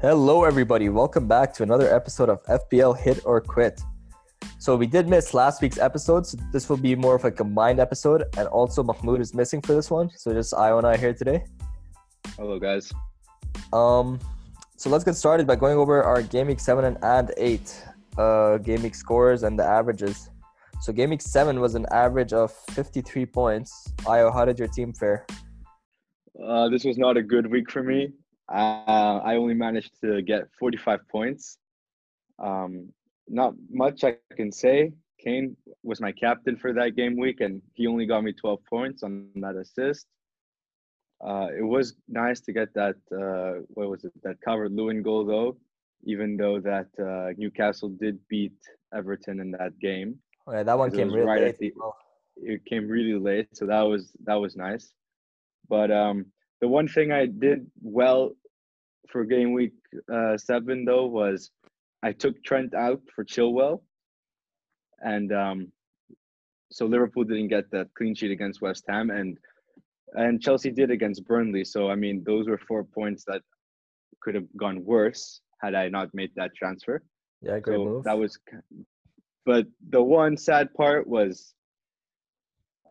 Hello, everybody. Welcome back to another episode of FPL Hit or Quit. So, we did miss last week's episode, so this will be more of a combined episode. And also, Mahmoud is missing for this one. So, just I and I here today. Hello, guys. Um, so, let's get started by going over our Game Week 7 and, and 8 uh, Game Week scores and the averages. So, Game Week 7 was an average of 53 points. Io, how did your team fare? Uh, this was not a good week for me. Uh, I only managed to get 45 points. Um, not much I can say. Kane was my captain for that game week, and he only got me 12 points on that assist. Uh, it was nice to get that. Uh, what was it? That Calvert Lewin goal, though. Even though that uh, Newcastle did beat Everton in that game. Oh, yeah, that one came really right late. The, it came really late, so that was that was nice. But um, the one thing I did well for game week uh, seven though was I took Trent out for Chilwell, and um, so Liverpool didn't get that clean sheet against West Ham, and and Chelsea did against Burnley. So I mean, those were four points that could have gone worse had I not made that transfer. Yeah, great so move. That was, but the one sad part was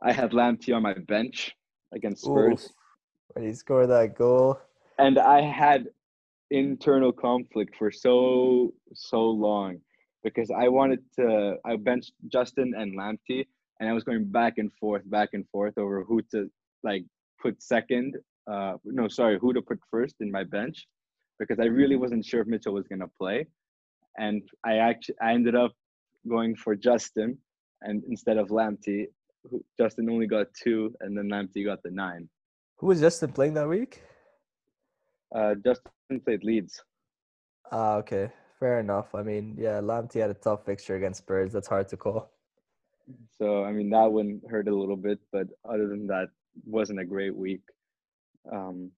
I had Lamptey on my bench against Spurs. Ooh, when he scored that goal. And I had internal conflict for so so long because I wanted to I benched Justin and Lamptey and I was going back and forth, back and forth over who to like put second. Uh, no, sorry, who to put first in my bench because I really wasn't sure if Mitchell was gonna play, and I actually I ended up going for Justin and instead of Lamptey. Justin only got two, and then Lamptey got the nine. Who was Justin playing that week? Uh, Justin played Leeds. Ah, okay, fair enough. I mean, yeah, Lamptey had a tough fixture against Spurs. That's hard to call. So I mean, that one hurt a little bit, but other than that, wasn't a great week. Um,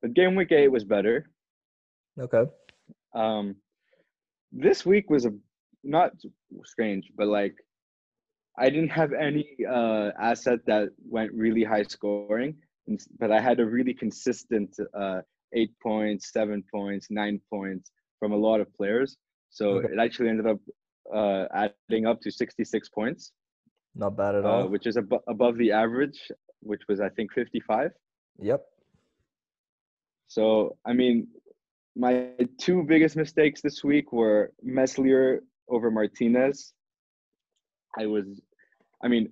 but game week eight was better. Okay. Um, this week was a not strange, but like I didn't have any uh asset that went really high scoring but I had a really consistent uh, eight points, seven points, nine points from a lot of players. So okay. it actually ended up uh, adding up to 66 points. Not bad at uh, all. Which is ab- above the average, which was, I think, 55. Yep. So, I mean, my two biggest mistakes this week were Meslier over Martinez. I was, I mean,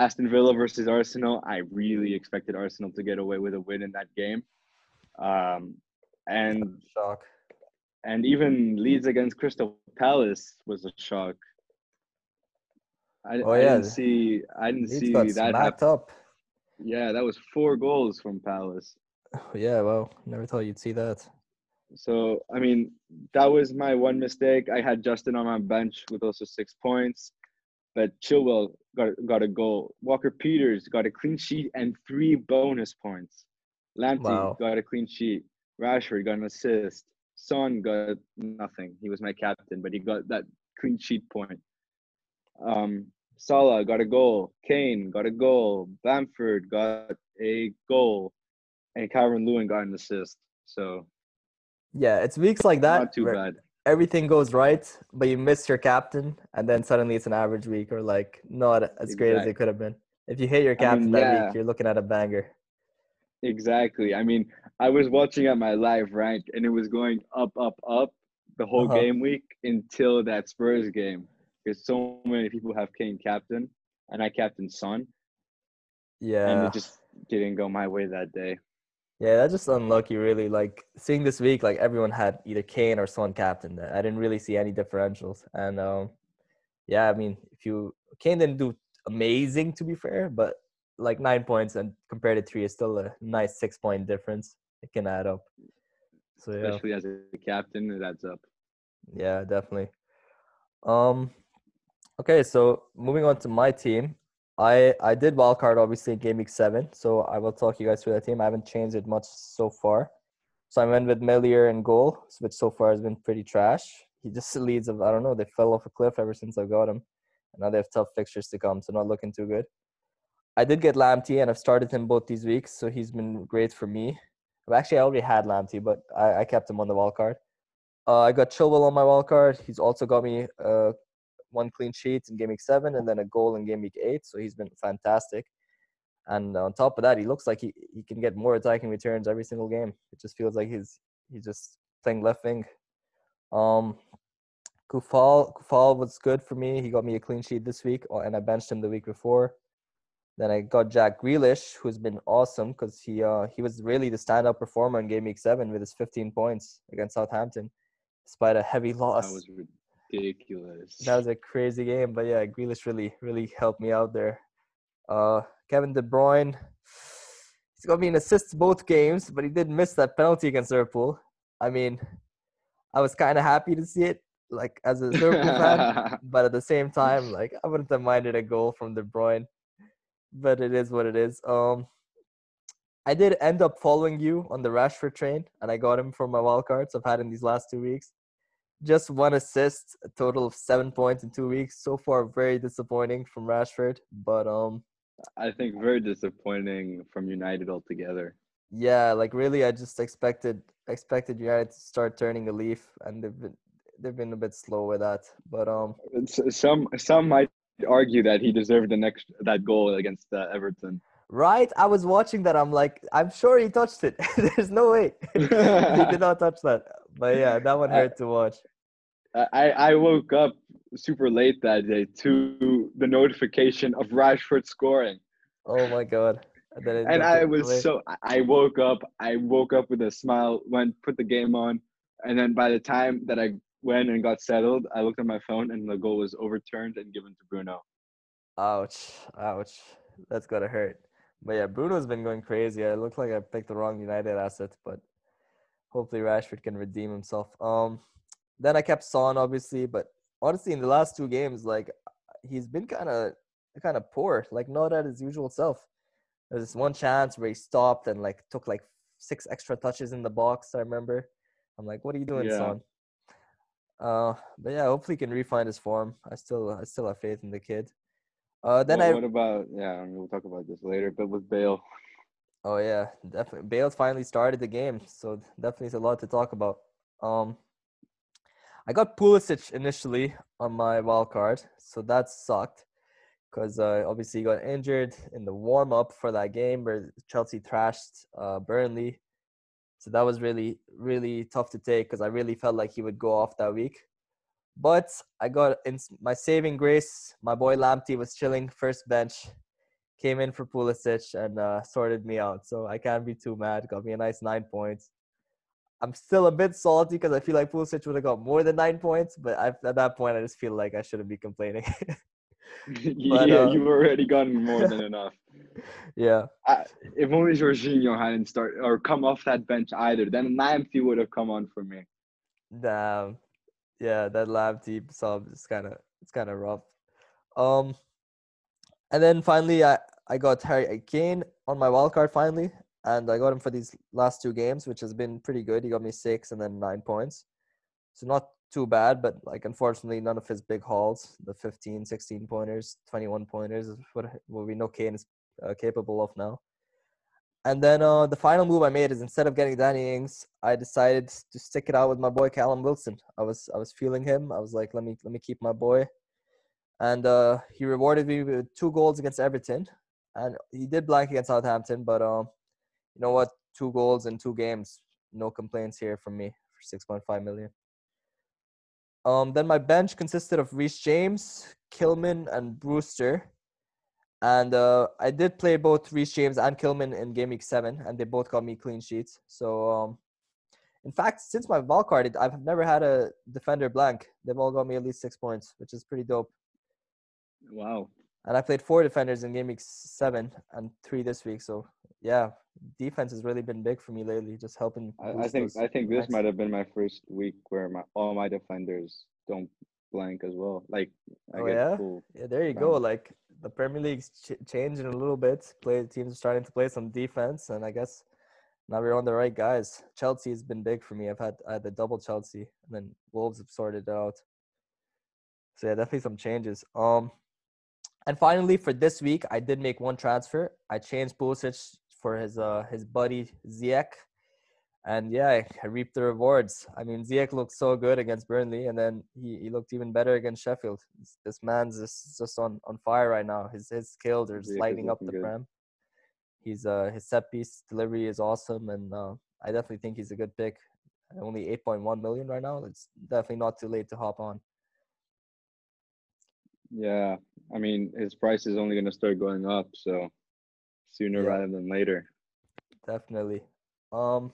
Aston Villa versus Arsenal, I really expected Arsenal to get away with a win in that game. Um, and shock. And even Leeds against Crystal Palace was a shock. I, oh, yeah. I didn't see. I didn't Leeds see got that happen. up. Yeah, that was four goals from Palace. Yeah, well, never thought you'd see that. So I mean, that was my one mistake. I had Justin on my bench with also six points but Chilwell got got a goal. Walker Peters got a clean sheet and three bonus points. Lamptey wow. got a clean sheet. Rashford got an assist. Son got nothing. He was my captain, but he got that clean sheet point. Um, Salah got a goal. Kane got a goal. Bamford got a goal, and Calvert Lewin got an assist. So, yeah, it's weeks like that. Not too bad everything goes right, but you miss your captain, and then suddenly it's an average week or like not as exactly. great as it could have been. If you hit your captain I mean, yeah. that week, you're looking at a banger. Exactly. I mean, I was watching at my live rank, and it was going up, up, up the whole uh-huh. game week until that Spurs game, because so many people have Kane captain, and I captain Son. Yeah. And it just didn't go my way that day. Yeah, that's just unlucky, really. Like seeing this week, like everyone had either Kane or Son captain. I didn't really see any differentials, and um, yeah, I mean, if you Kane didn't do amazing to be fair, but like nine points and compared to three is still a nice six point difference. It can add up. So yeah. especially as a captain, it adds up. Yeah, definitely. Um, okay, so moving on to my team, I I did wildcard obviously in game week seven, so I will talk you guys through that team. I haven't changed it much so far. So I went with Meslier and goal, which so far has been pretty trash. He just Leeds of I don't know, they fell off a cliff ever since I got him. And now they have tough fixtures to come, so not looking too good. I did get Lamptey and I've started him both these weeks, so he's been great for me. Actually I already had Lamptey, but I, I kept him on the wild card. Uh, I got Chilwell on my wild card. He's also got me uh, one clean sheet in game week seven and then a goal in game week eight. So he's been fantastic. And on top of that, he looks like he, he can get more attacking returns every single game. It just feels like he's he's just playing left wing. Um, Coufal Coufal was good for me. He got me a clean sheet this week, and I benched him the week before. Then I got Jack Grealish, who's been awesome because he uh, he was really the standout performer in game week seven with his 15 points against Southampton, despite a heavy loss. That was ridiculous. That was a crazy game, but yeah, Grealish really really helped me out there. Uh, Kevin De Bruyne, he's got me in assists both games, but he did miss that penalty against Liverpool. I mean, I was kind of happy to see it, like as a Liverpool fan, but at the same time, like I wouldn't have minded a goal from De Bruyne. But it is what it is. Um, I did end up following you on the Rashford train, and I got him for my wild cards I've had in these last two weeks. Just one assist, a total of seven points in two weeks. So far, very disappointing from Rashford. But um, I think very disappointing from United altogether. Yeah, like really, I just expected expected United to start turning a leaf, and they've been they've been a bit slow with that. But um, some some might argue that he deserved the next that goal against uh, Everton. Right, I was watching that. I'm like, I'm sure he touched it. There's no way he did not touch that. But yeah, that one hurt to watch. I I woke up super late that day to the notification of Rashford scoring. Oh my god! And, and I was so I woke up. I woke up with a smile. Went put the game on, and then by the time that I went and got settled, I looked at my phone and the goal was overturned and given to Bruno. Ouch! Ouch! That's gotta hurt. But yeah, Bruno's been going crazy. I look like I picked the wrong United asset, but hopefully Rashford can redeem himself. Um, then I kept Son obviously, but honestly, in the last two games, like he's been kind of kind of poor, like not at his usual self. There's one chance where he stopped and like took like six extra touches in the box. I remember. I'm like, what are you doing, yeah. son? Uh, but yeah, hopefully he can refine his form. I still I still have faith in the kid. Uh, then what, I. What about yeah? We'll talk about this later. But with Bale. Oh yeah, definitely. Bale finally started the game, so definitely it's a lot to talk about. Um, I got Pulisic initially on my wild card, so that sucked because uh, obviously he got injured in the warm up for that game where Chelsea thrashed uh, Burnley. So that was really, really tough to take because I really felt like he would go off that week. But I got in my saving grace. My boy Lamptey was chilling first bench, came in for Pulisic and uh, sorted me out. So I can't be too mad. Got me a nice nine points. I'm still a bit salty because I feel like Pulisic would have got more than nine points, but I, at that point, I just feel like I shouldn't be complaining. but, yeah, uh, you've already gotten more than enough. Yeah. I, if only Jorginho hadn't start or come off that bench either, then Lamptey would have come on for me. Damn. Yeah, that Lamptey sub is kind of it's kind of rough. Um, and then finally, I I got Harry Kane on my wild card finally, and I got him for these last two games, which has been pretty good. He got me six and then nine points. So not too bad, but like unfortunately, none of his big hauls, the 15, 16 pointers, 21 pointers, is what, what we know Kane is uh, capable of now. And then uh, the final move I made is instead of getting Danny Ings, I decided to stick it out with my boy Callum Wilson. I was I was feeling him. I was like, let me let me keep my boy, and uh, he rewarded me with two goals against Everton, and he did blank against Southampton, but um, you know what? Two goals in two games. No complaints here from me for 6.5 million. Um, then my bench consisted of Reece James, Kilman, and Brewster. And uh, I did play both Reece James and Kilman in game week seven, and they both got me clean sheets. So, um, in fact, since my wild card, I've never had a defender blank. They've all got me at least six points, which is pretty dope. Wow. And I played four defenders in game week seven and three this week. So yeah, defense has really been big for me lately, just helping. I, I think I think this might have been my first week where my all my defenders don't blank as well. Like I oh yeah, yeah. There you go. Like the Premier League's ch- changing a little bit. Play teams are starting to play some defense, and I guess now we're on the right guys. Chelsea has been big for me. I've had I had the double Chelsea, and then Wolves have sorted it out. So yeah, definitely some changes. Um, and finally, for this week, I did make one transfer. I changed Pulisic for his uh his buddy Ziyech. and yeah, I reaped the rewards. I mean, Ziyech looked so good against Burnley, and then he, he looked even better against Sheffield. This, this man's just, just on, on fire right now. His his skills are just Ziyech lighting up the good. prem. He's uh his set piece delivery is awesome, and uh, I definitely think he's a good pick. Only 8.1 million right now. It's definitely not too late to hop on. Yeah, I mean his price is only going to start going up, so sooner Yeah. rather than later. Definitely. Um,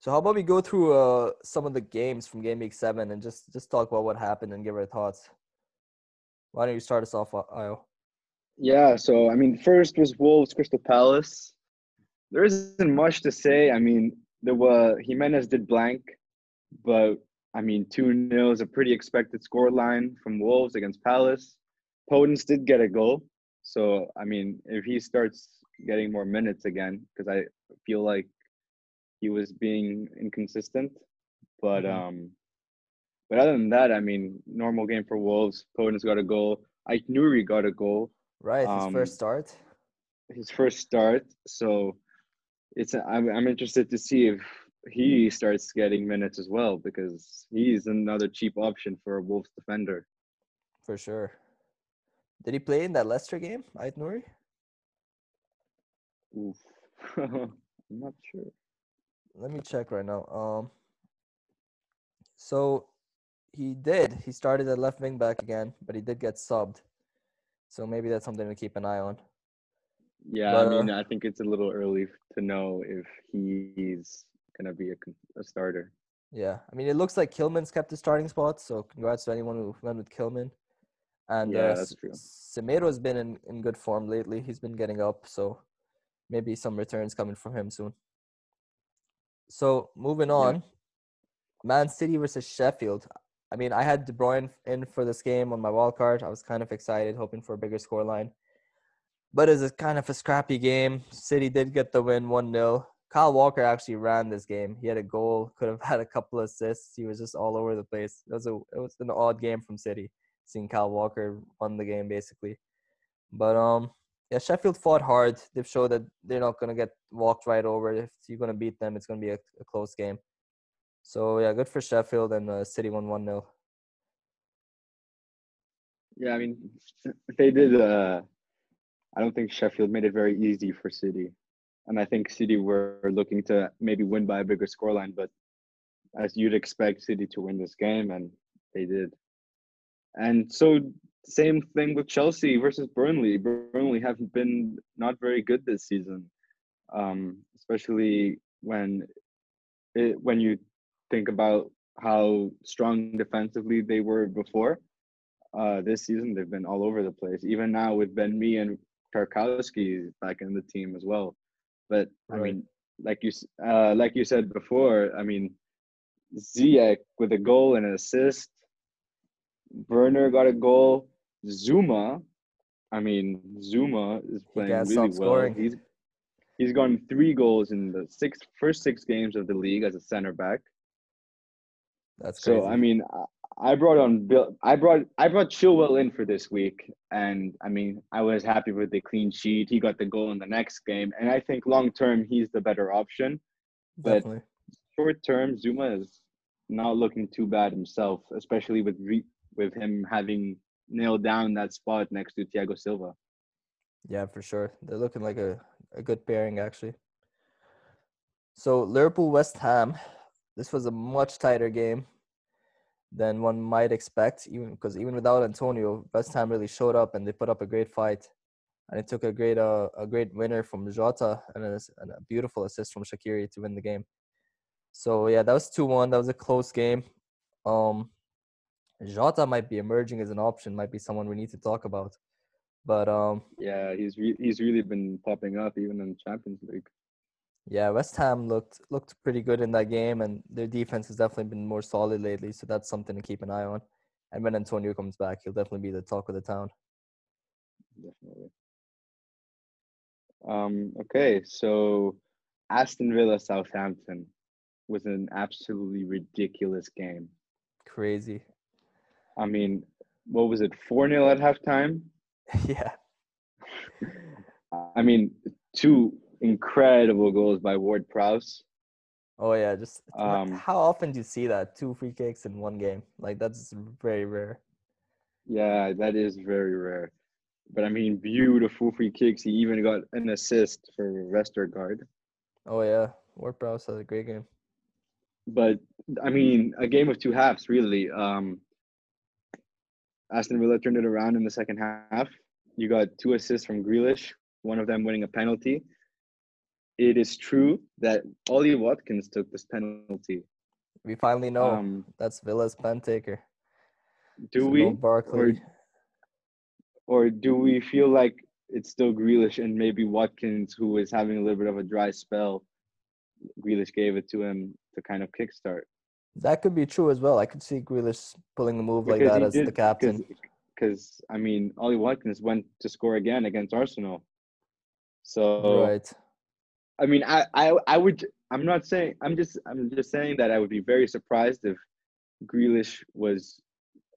so how about we go through uh some of the games from Game Week Seven and just just talk about what happened and give our thoughts. Why don't you start us off, Io? Yeah, so I mean, first was Wolves Crystal Palace. There isn't much to say. I mean, there was Jimenez did blank, but I mean, 2 0 is a pretty expected score line from Wolves against Palace. Podence did get a goal. So, I mean, if he starts getting more minutes again, because I feel like he was being inconsistent. But, Mhm. um, but other than that, I mean, normal game for Wolves. Podence got a goal. Ait Nouri got a goal Right, his Um, first start. his first start. So it's I'm I'm interested to see if he starts getting minutes as well because he's another cheap option for a Wolves defender. For sure. Did he play in that Leicester game, Ait Nouri? Oof. I'm not sure. Let me check right now. Um, so he did. He started at left wing back again, but he did get subbed. So maybe that's something to keep an eye on. Yeah, But, I mean, uh, I think it's a little early to know if he's gonna be a, a starter. Yeah, I mean, it looks like Kilman's kept his starting spot. So congrats to anyone who went with Kilman. And Yeah, uh, that's true. Semedo's been in, in good form lately. He's been getting up, so maybe some returns coming from him soon. So moving Yeah. on, Man City versus Sheffield. I mean, I had De Bruyne in for this game on my wild card. I was kind of excited, hoping for a bigger scoreline. But it's a kind of a scrappy game. City did get the win 1 0. Kyle Walker actually ran this game. He had a goal, could have had a couple assists. He was just all over the place. It was a it was an odd game from City, seeing Kyle Walker won the game basically. But um yeah, Sheffield fought hard. They've showed that they're not gonna get walked right over. If you're gonna beat them, it's gonna be a, a close game. So yeah, good for Sheffield and uh, City won one 0 Yeah, I mean, they did. Uh, I don't think Sheffield made it very easy for City, and I think City were looking to maybe win by a bigger scoreline. But as you'd expect, City to win this game, and they did. And so, same thing with Chelsea versus Burnley. Burnley have been not very good this season, um, especially when it, when you think about how strong defensively they were before uh, this season they've been all over the place. Even now with Ben Mee and Tarkowski back in the team as well. But I mean, like you uh, like you said before, I mean, Ziyech with a goal and an assist. Werner got a goal. Zuma, I mean, Zuma is playing really well. He's he's gotten three goals in the six first six games of the league as a center back. That's So. I mean, I- I brought on Bill. I brought I brought Chilwell in for this week, and I mean, I was happy with the clean sheet. He got the goal in the next game, and I think long term he's the better option. but- Definitely. Short term, Zuma is not looking too bad himself, especially with re- with him having nailed down that spot next to Thiago Silva. Yeah, for sure. They're looking like a, a good pairing, actually. So, Liverpool West Ham, this was a much tighter game than one might expect, even because even without Antonio, West Ham really showed up and they put up a great fight. And it took a great uh, a great winner from Jota and a, and a beautiful assist from Shaqiri to win the game. So yeah, that was two one. That was a close game. Um, Jota might be emerging as an option. Might be someone we need to talk about. But um, Yeah, he's re- he's really been popping up even in the Champions League. Yeah, West Ham looked looked pretty good in that game, and their defense has definitely been more solid lately. So that's something to keep an eye on. And when Antonio comes back, he'll definitely be the talk of the town. Definitely. Um, okay, so Aston Villa Southampton was an absolutely ridiculous game. Crazy. I mean, what was it, 4 0 at halftime? yeah, I mean, two incredible goals by Ward Prowse. Oh yeah, just Um, how often do you see that two free kicks in one game? Like that's very rare. Yeah, that is very rare. But I mean, beautiful free kicks. He even got an assist for Westergaard. Oh yeah, Ward Prowse had a great game. But I mean, a game of two halves, really. Um, Aston Villa turned it around in the second half. You got two assists from Grealish, one of them winning a penalty. It is true that Ollie Watkins took this penalty. We finally know Um, that's Villa's pen taker. do So we, Barkley. or do we feel like it's still Grealish and maybe Watkins, who is having a little bit of a dry spell? Grealish gave it to him to kind of kickstart. That could be true as well. I could see Grealish pulling a move like that as did- the captain. Because I mean, Ollie Watkins went to score again against Arsenal. So Right. I mean, I, I I would. I'm not saying. I'm just. I'm just saying that I would be very surprised if Grealish was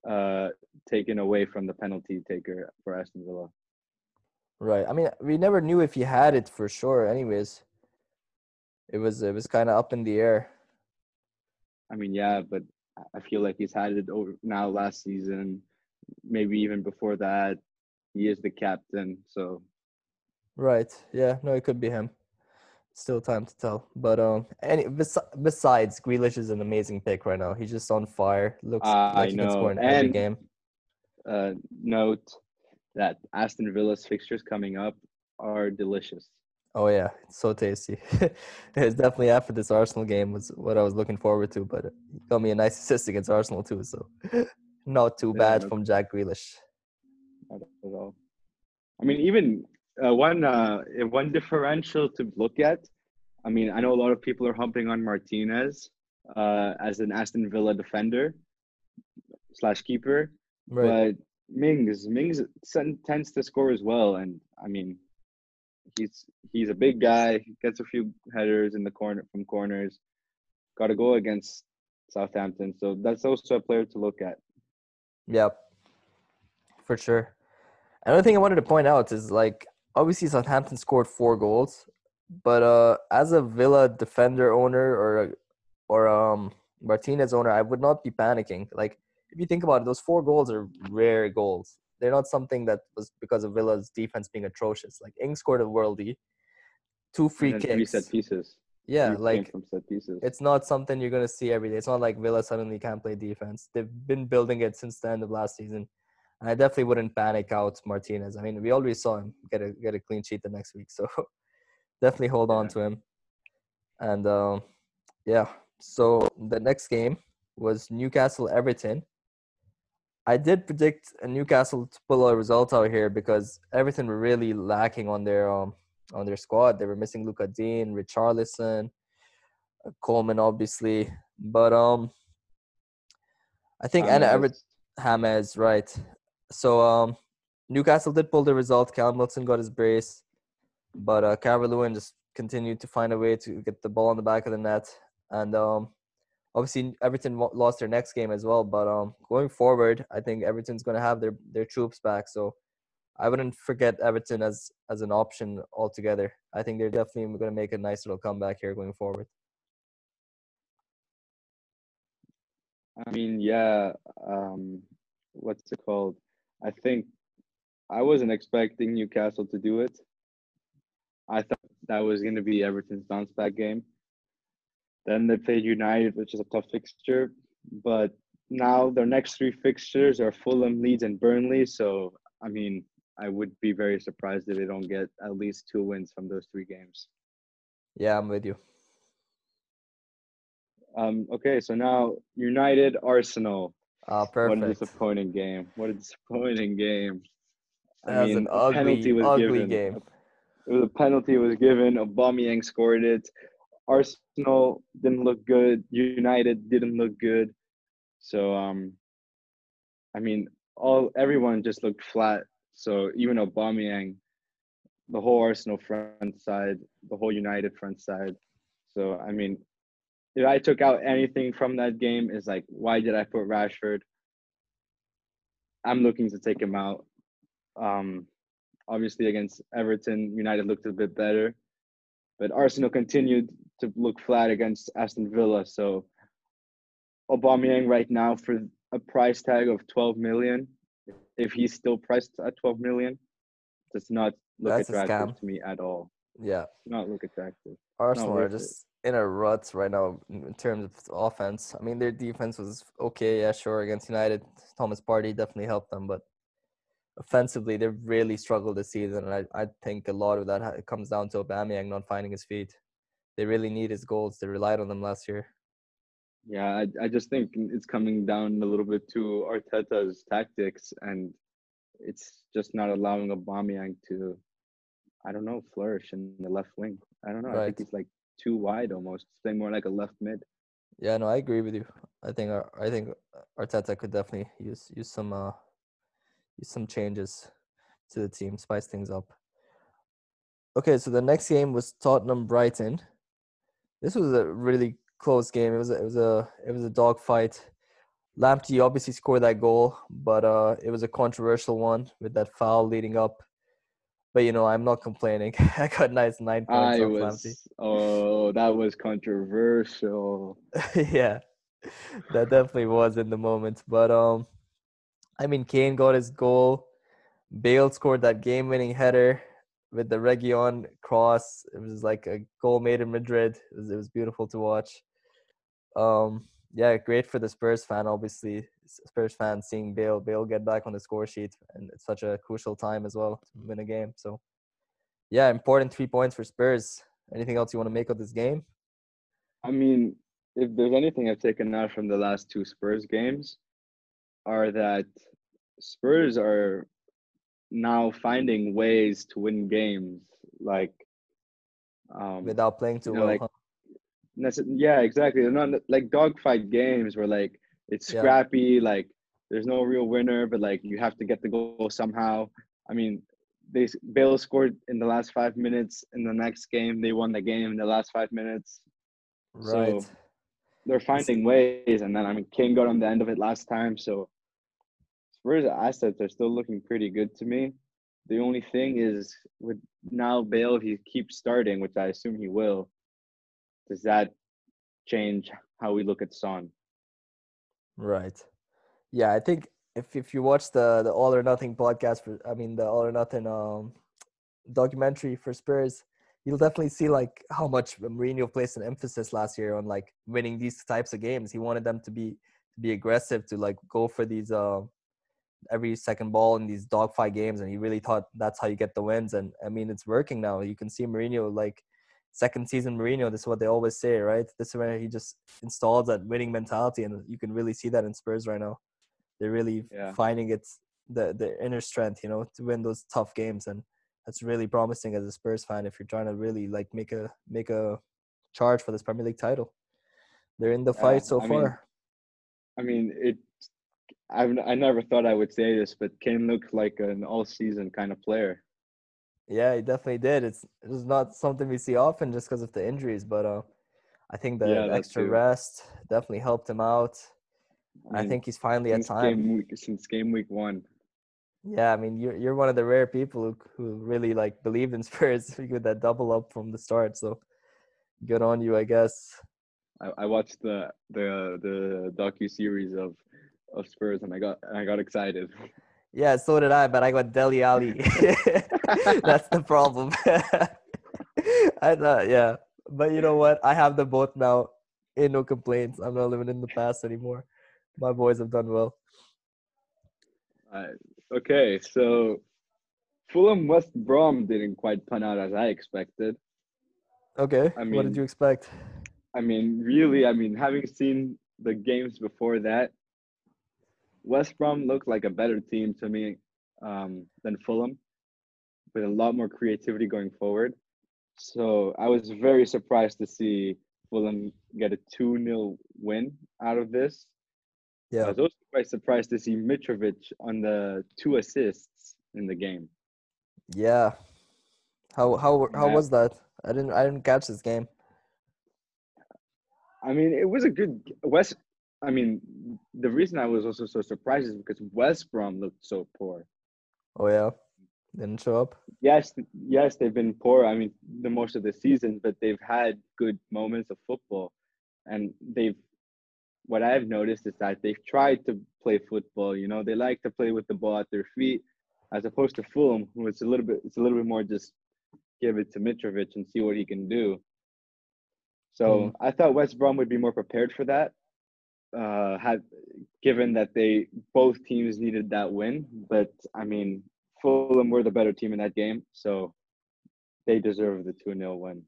uh taken away from the penalty taker for Aston Villa. Right. I mean, we never knew if he had it for sure. Anyways, it was it was kind of up in the air. I mean, yeah, but I feel like he's had it over now last season, maybe even before that. He is the captain, so Right. Yeah. No, it could be him. Still time to tell. But um, any bes- besides, Grealish is an amazing pick right now. He's just on fire. Looks I like he can score in know, every game. uh, note that Aston Villa's fixtures coming up are delicious. Oh yeah, it's so tasty. it's definitely after this Arsenal game was what I was looking forward to. But he got me a nice assist against Arsenal too, so not too bad from Jack Grealish. Not at all. I mean, even uh, one uh, uh, one differential to look at. I mean, I know a lot of people are humping on Martinez uh, as an Aston Villa defender slash keeper, Right. but Mings Mings tends to score as well, and I mean, he's he's a big guy. Gets a few headers in the corner from corners. Got a goal against Southampton, so that's also a player to look at. Yep. For sure. Another thing I wanted to point out is like obviously Southampton scored four goals, but uh as a Villa defender owner or or um Martinez owner, I would not be panicking. Like if you think about it, those four goals are rare goals. They're not something that was because of Villa's defense being atrocious. Like Ing scored a worldie, two free then three kicks. set pieces. Yeah, Three like from set pieces. it's not something you're gonna see every day. It's not like Villa suddenly can't play defense. They've been building it since the end of last season. And I definitely wouldn't panic out Martinez. I mean, we already saw him get a get a clean sheet the next week, so definitely hold on to him. And um, yeah, so the next game was Newcastle Everton. I did predict a Newcastle to pull a result out here because Everton were really lacking on their um on their squad. They were missing Lucas Digne, Richarlison, uh, Coleman, obviously, but um, I think Everton James. James, right. So um Newcastle did pull the result. Callum Wilson got his brace, but uh Calvert-Lewin just continued to find a way to get the ball in the back of the net. And um obviously Everton lost their next game as well. But um going forward, I think Everton's gonna have their their troops back. So I wouldn't forget Everton as as an option altogether. I think they're definitely gonna make a nice little comeback here going forward. I mean, yeah. Um, what's it called? I think I wasn't expecting Newcastle to do it. I thought that was going to be Everton's bounce back game. Then they played United, which is a tough fixture. But now their next three fixtures are Fulham, Leeds, and Burnley. So, I mean, I would be very surprised if they don't get at least two wins from those three games. Yeah, I'm with you. Um, okay, so now United, Arsenal. Uh What a perfect. disappointing game. What a disappointing game. I That was mean, an a penalty ugly, was ugly given. game. It was a penalty was given. Aubameyang scored it. Arsenal didn't look good. United didn't look good. So um, I mean, all everyone just looked flat. So even Aubameyang, the whole Arsenal front side, the whole United front side. So I mean, if I took out anything from that game, is like, why did I put Rashford? I'm looking to take him out. Um, obviously against Everton, United looked a bit better, but Arsenal continued to look flat against Aston Villa. So Aubameyang right now for a price tag of 12 million, if he's still priced at 12 million, does not look That's attractive to me at all. Yeah, Does Not look attractive. Arsenal are worth it. just in a rut right now in terms of offense. I mean, their defense was okay, yeah, sure, against United. Thomas Partey definitely helped them, but offensively, they've really struggled this season. And I, I think a lot of that comes down to Aubameyang not finding his feet. They really need his goals. They relied on them last year. Yeah, I, I just think it's coming down a little bit to Arteta's tactics, and it's just not allowing Aubameyang to, I don't know, flourish in the left wing. I don't know. I think he's like too wide almost. He's playing more like a left mid. Yeah, no, I agree with you. I think Ar- I think Arteta could definitely use use some uh use some changes to the team, spice things up. Okay, so the next game was Tottenham Brighton. This was a really close game. It was a, it was a it was a dog fight. Lamptey obviously scored that goal, but uh it was a controversial one with that foul leading up. But you know, I'm not complaining. I got nice nine points I off was, oh, that was controversial. Yeah, that definitely was in the moment. But um, I mean, Kane got his goal. Bale scored that game-winning header with the Reguilón cross. It was like a goal made in Madrid. It was, it was beautiful to watch. Um, yeah, great for the Spurs fan. Obviously, Spurs fan seeing Bale Bale get back on the score sheet, and it's such a crucial time as well to win a game. So, yeah, important three points for Spurs. Anything else you want to make of this game? I mean, if there's anything I've taken out from the last two Spurs games, are that Spurs are now finding ways to win games. Like, um, Without playing too you know, well, like- huh? yeah, exactly. They're not like dogfight games where like it's Yeah. scrappy. Like, there's no real winner, but like you have to get the goal somehow. I mean, they Bale scored in the last five minutes. In the next game, they won the game in the last five minutes. right. so- they're finding ways, and then I mean Kane got on the end of it last time, so Spurs assets are still looking pretty good to me. The only thing is with now Bale, he keeps starting, which I assume he will. Does that change how we look at Son? Right. Yeah, I think if if you watch the the All or Nothing podcast for I mean the All or Nothing um documentary for Spurs, you'll definitely see like how much Mourinho placed an emphasis last year on like winning these types of games. He wanted them to be be aggressive, to like go for these uh, every second ball in these dogfight games, and he really thought that's how you get the wins. And I mean, it's working now. You can see Mourinho like second season Mourinho. This is what they always say, right? This is where he just installs that winning mentality, and you can really see that in Spurs right now. They're really Yeah. finding it's the the inner strength, you know, to win those tough games, and that's really promising as a Spurs fan if you're trying to really like make a make a charge for this Premier League title. They're in the Yeah, fight so I far. mean, I mean, it. I've I never thought I would say this, but Kane looked like an all-season kind of player. Yeah, he definitely did. It's it's not something we see often just because of the injuries, but uh, I think the, Yeah, the extra too. rest definitely helped him out. I, mean, think he's finally at time. game week since game week one. Yeah, I mean you're you're one of the rare people who who really like believed in Spurs with that double up from the start. So good on you, I guess. I, I watched the the the docu series of of Spurs and I got I got excited. Yeah, so did I, but I got Dele Alli. That's the problem. I thought, yeah, but you know what? I have them both now. Ain't no complaints. I'm not living in the past anymore. My boys have done well. Uh, okay, so Fulham West Brom didn't quite pan out as I expected. Okay, I mean, what did you expect? I mean, really, I mean, having seen the games before that, West Brom looked like a better team to me um, than Fulham, with a lot more creativity going forward. So I was very surprised to see Fulham get a 2 0 win out of this. Yeah. I was also quite surprised to see Mitrovic on the two assists in the game. yeah. How how how Yeah. was that? I didn't I didn't catch this game. I mean, it was a good West. I mean, the reason I was also so surprised is because West Brom looked so poor. Oh yeah, Didn't show up. Yes, yes, they've been poor. I mean, the most of the season, but they've had good moments of football, and they've. What I've noticed is that they've tried to play football. You know, they like to play with the ball at their feet, as opposed to Fulham, who it's a little bit, it's a little bit more just give it to Mitrovic and see what he can do. So mm. I thought West Brom would be more prepared for that, uh, had given that they both teams needed that win. But I mean, Fulham were the better team in that game, so they deserve the two 0 win.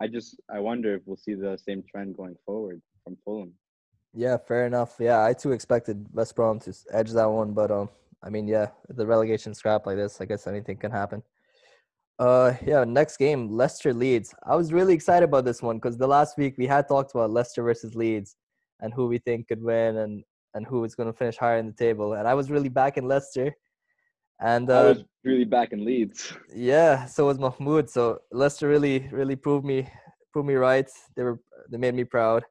I just I wonder if we'll see the same trend going forward from Fulham. Yeah, fair enough. Yeah, I too expected West Brom to edge that one, but um, I mean, yeah, the relegation scrap like this, I guess anything can happen. Uh, yeah, next game, Leicester Leeds. I was really excited about this one because the last week we had talked about Leicester versus Leeds and who we think could win and and who is going to finish higher in the table. And I was really back in Leicester. And uh, I was really back in Leeds. Yeah, so was Mahmoud. So Leicester really, really proved me proved me right. They were they made me proud.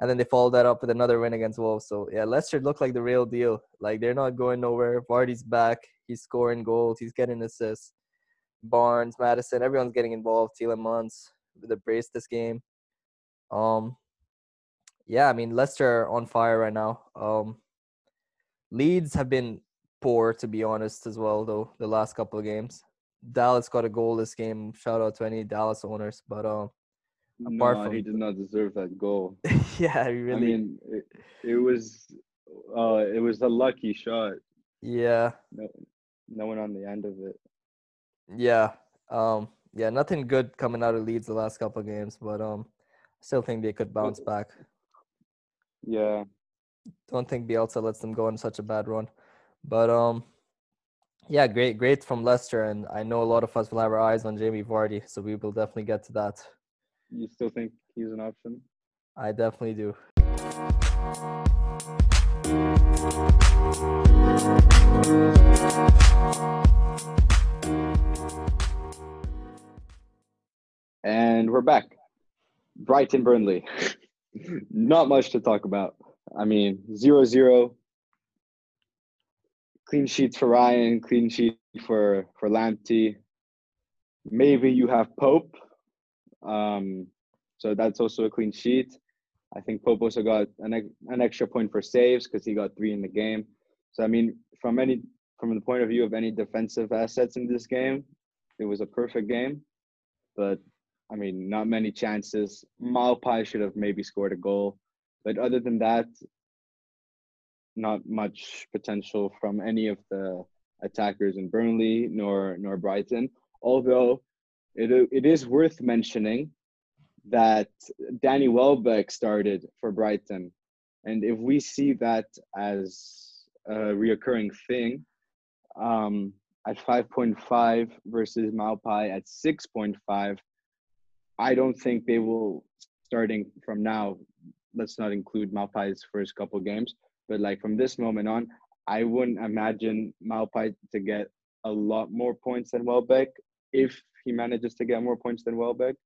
And then they followed that up with another win against Wolves. So yeah, Leicester looked like the real deal. Like they're not going nowhere. Vardy's back. He's scoring goals. He's getting assists. Barnes, Maddison, everyone's getting involved. Tielemans, the brace this game. Um, yeah, I mean Leicester are on fire right now. Um, Leeds have been poor to be honest as well though the last couple of games. Dallas got a goal this game. Shout out to any Dallas owners, but um, apart no, from he did not deserve that goal. yeah, he really. I mean, it, it was, uh, it was a lucky shot. Yeah. No, no one on the end of it. Yeah. Um. Yeah. Nothing good coming out of Leeds the last couple of games, but um, still think they could bounce back. Yeah. Don't think Bielsa lets them go on such a bad run, but um, yeah, great, great from Leicester, and I know a lot of us will have our eyes on Jamie Vardy, so we will definitely get to that. You still think he's an option? I definitely do. And we're back. Brighton Burnley. Not much to talk about. I mean, 0 0. Clean sheets for Ryan, clean sheet for, for Lamptey. Maybe you have Pope. Um, so that's also a clean sheet. I think Pope also got an, an extra point for saves because he got three in the game. So I mean, from any from the point of view of any defensive assets in this game, it was a perfect game. But I mean, not many chances. Maupay should have maybe scored a goal, but other than that, not much potential from any of the attackers in Burnley nor nor Brighton. Although it it is worth mentioning that Danny Welbeck started for Brighton, and if we see that as a reoccurring thing, um, at 5.5 versus Maupay at 6.5 I don't think they will starting from now. Let's not include Maupay's first couple games, but like from this moment on, I wouldn't imagine Maupay to get a lot more points than Welbeck if he manages to get more points than Welbeck.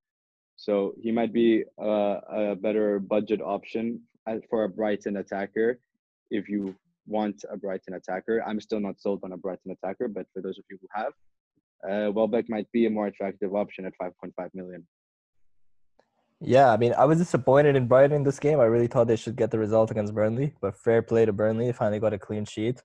So he might be a, a better budget option for a Brighton attacker if you want a Brighton attacker. I'm still not sold on a Brighton attacker, but for those of you who have, uh, Welbeck might be a more attractive option at 5.5 million. Yeah, I mean, I was disappointed in Brighton in this game. I really thought they should get the result against Burnley, but fair play to Burnley. They finally got a clean sheet.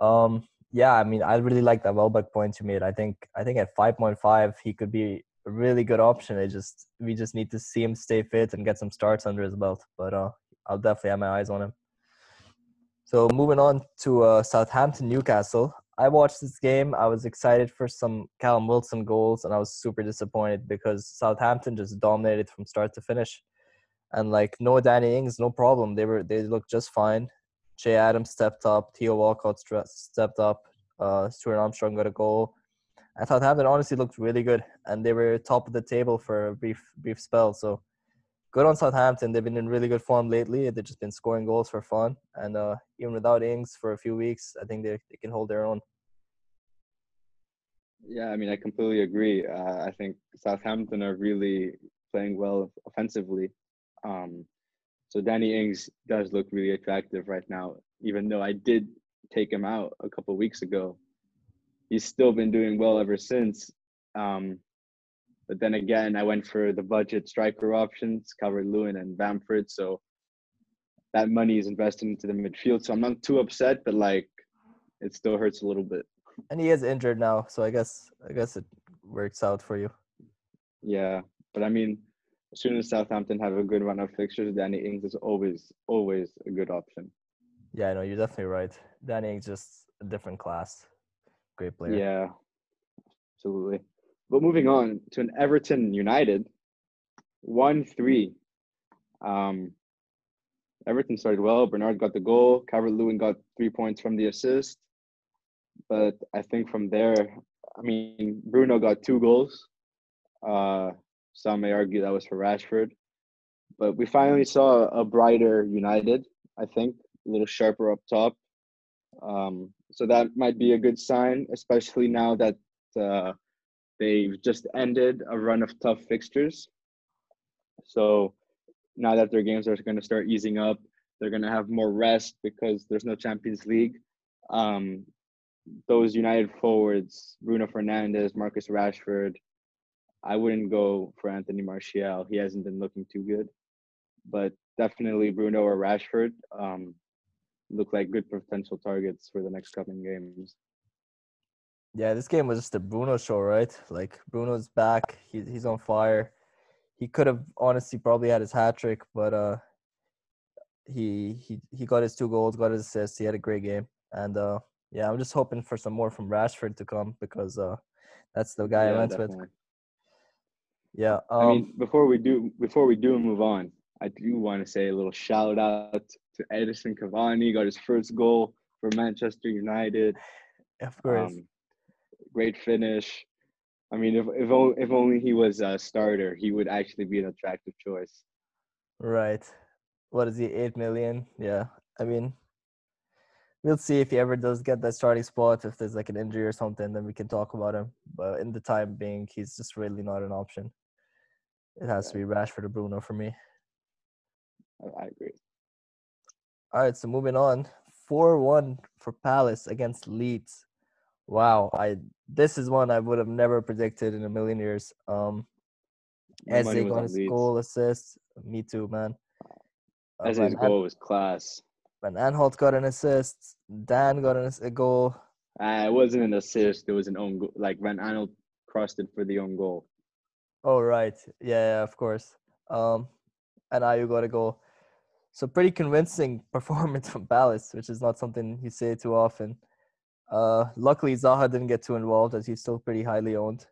Um, yeah, I mean, I really like that Welbeck point you made. I think I think at five point five he could be a really good option. It just we just need to see him stay fit and get some starts under his belt. But uh, I'll definitely have my eyes on him. So moving on to uh, Southampton Newcastle. I watched this game. I was excited for some Callum Wilson goals, and I was super disappointed because Southampton just dominated from start to finish. And like no Danny Ings, no problem. They were they looked just fine. Che Adams stepped up. Theo Walcott stepped up. Uh, Stuart Armstrong got a goal. And Southampton honestly looked really good, and they were top of the table for a brief brief spell. So good on Southampton. They've been in really good form lately. They've just been scoring goals for fun. And uh, even without Ings for a few weeks, I think they, they can hold their own. Yeah, I mean, I completely agree. Uh, I think Southampton are really playing well offensively. Um, so Danny Ings does look really attractive right now, even though I did take him out a couple weeks ago. he's still been doing well ever since. Um, but then again, I went for the budget striker options, Calvert Lewin and Bamford. So that money is invested into the midfield. So I'm not too upset, but like it still hurts a little bit. And he is injured now, so I guess I guess it works out for you. Yeah, but I mean, as soon as Southampton have a good run of fixtures, Danny Ings is always always a good option. Yeah, I know you're definitely right. Danny Ings just a different class. Great player. Yeah, absolutely. But moving on to an Everton United, one three. Um, Everton started well. Bernard got the goal. Calvert Lewin got three points from the assist. But I think from there, I mean, Bruno got two goals. Uh, some may argue that was for Rashford. But we finally saw a brighter United, I think, a little sharper up top. Um, so that might be a good sign, especially now that uh, they've just ended a run of tough fixtures. So now that their games are going to start easing up, they're going to have more rest because there's no Champions League. Um, those United forwards, Bruno Fernandes, Marcus Rashford, I wouldn't go for Anthony Martial. He hasn't been looking too good. But definitely Bruno or Rashford um, look like good potential targets for the next coming games. Yeah, this game was just a Bruno show, right? Like Bruno's back. He's he's on fire he could have honestly probably had his hat trick, but uh, he he he got his two goals, got his assists. He had a great game, and uh, yeah, I'm just hoping for some more from Rashford to come because uh, that's the guy yeah, I went definitely. with. Yeah. Um, I mean, before we do before we do move on, I do want to say a little shout out to Edinson Cavani. Got his first goal for Manchester United. Of course. Um, great finish. I mean, if if only, if only he was a starter, he would actually be an attractive choice. Right. What is he? Eight million? Yeah. I mean, we'll see if he ever does get that starting spot. If there's like an injury or something, then we can talk about him. But in the time being, he's just really not an option. It has to be Rashford or Bruno for me. I agree. All right, so moving on. 4 1 for Palace against Leeds. Wow, I this is one I would have never predicted in a million years. Um, Eze got his goal assist. Me too, man. Uh, Eze's goal An- was class. Van Aanholt got an assist. Dan got an, a goal. Uh, it wasn't an assist. It was an own goal. Like Van Aanholt crossed it for the own goal. Oh right, yeah, yeah of course. Um, and Ayew got a goal. So pretty convincing performance from Palace, which is not something you say too often. Uh, luckily, Zaha didn't get too involved as he's still pretty highly owned.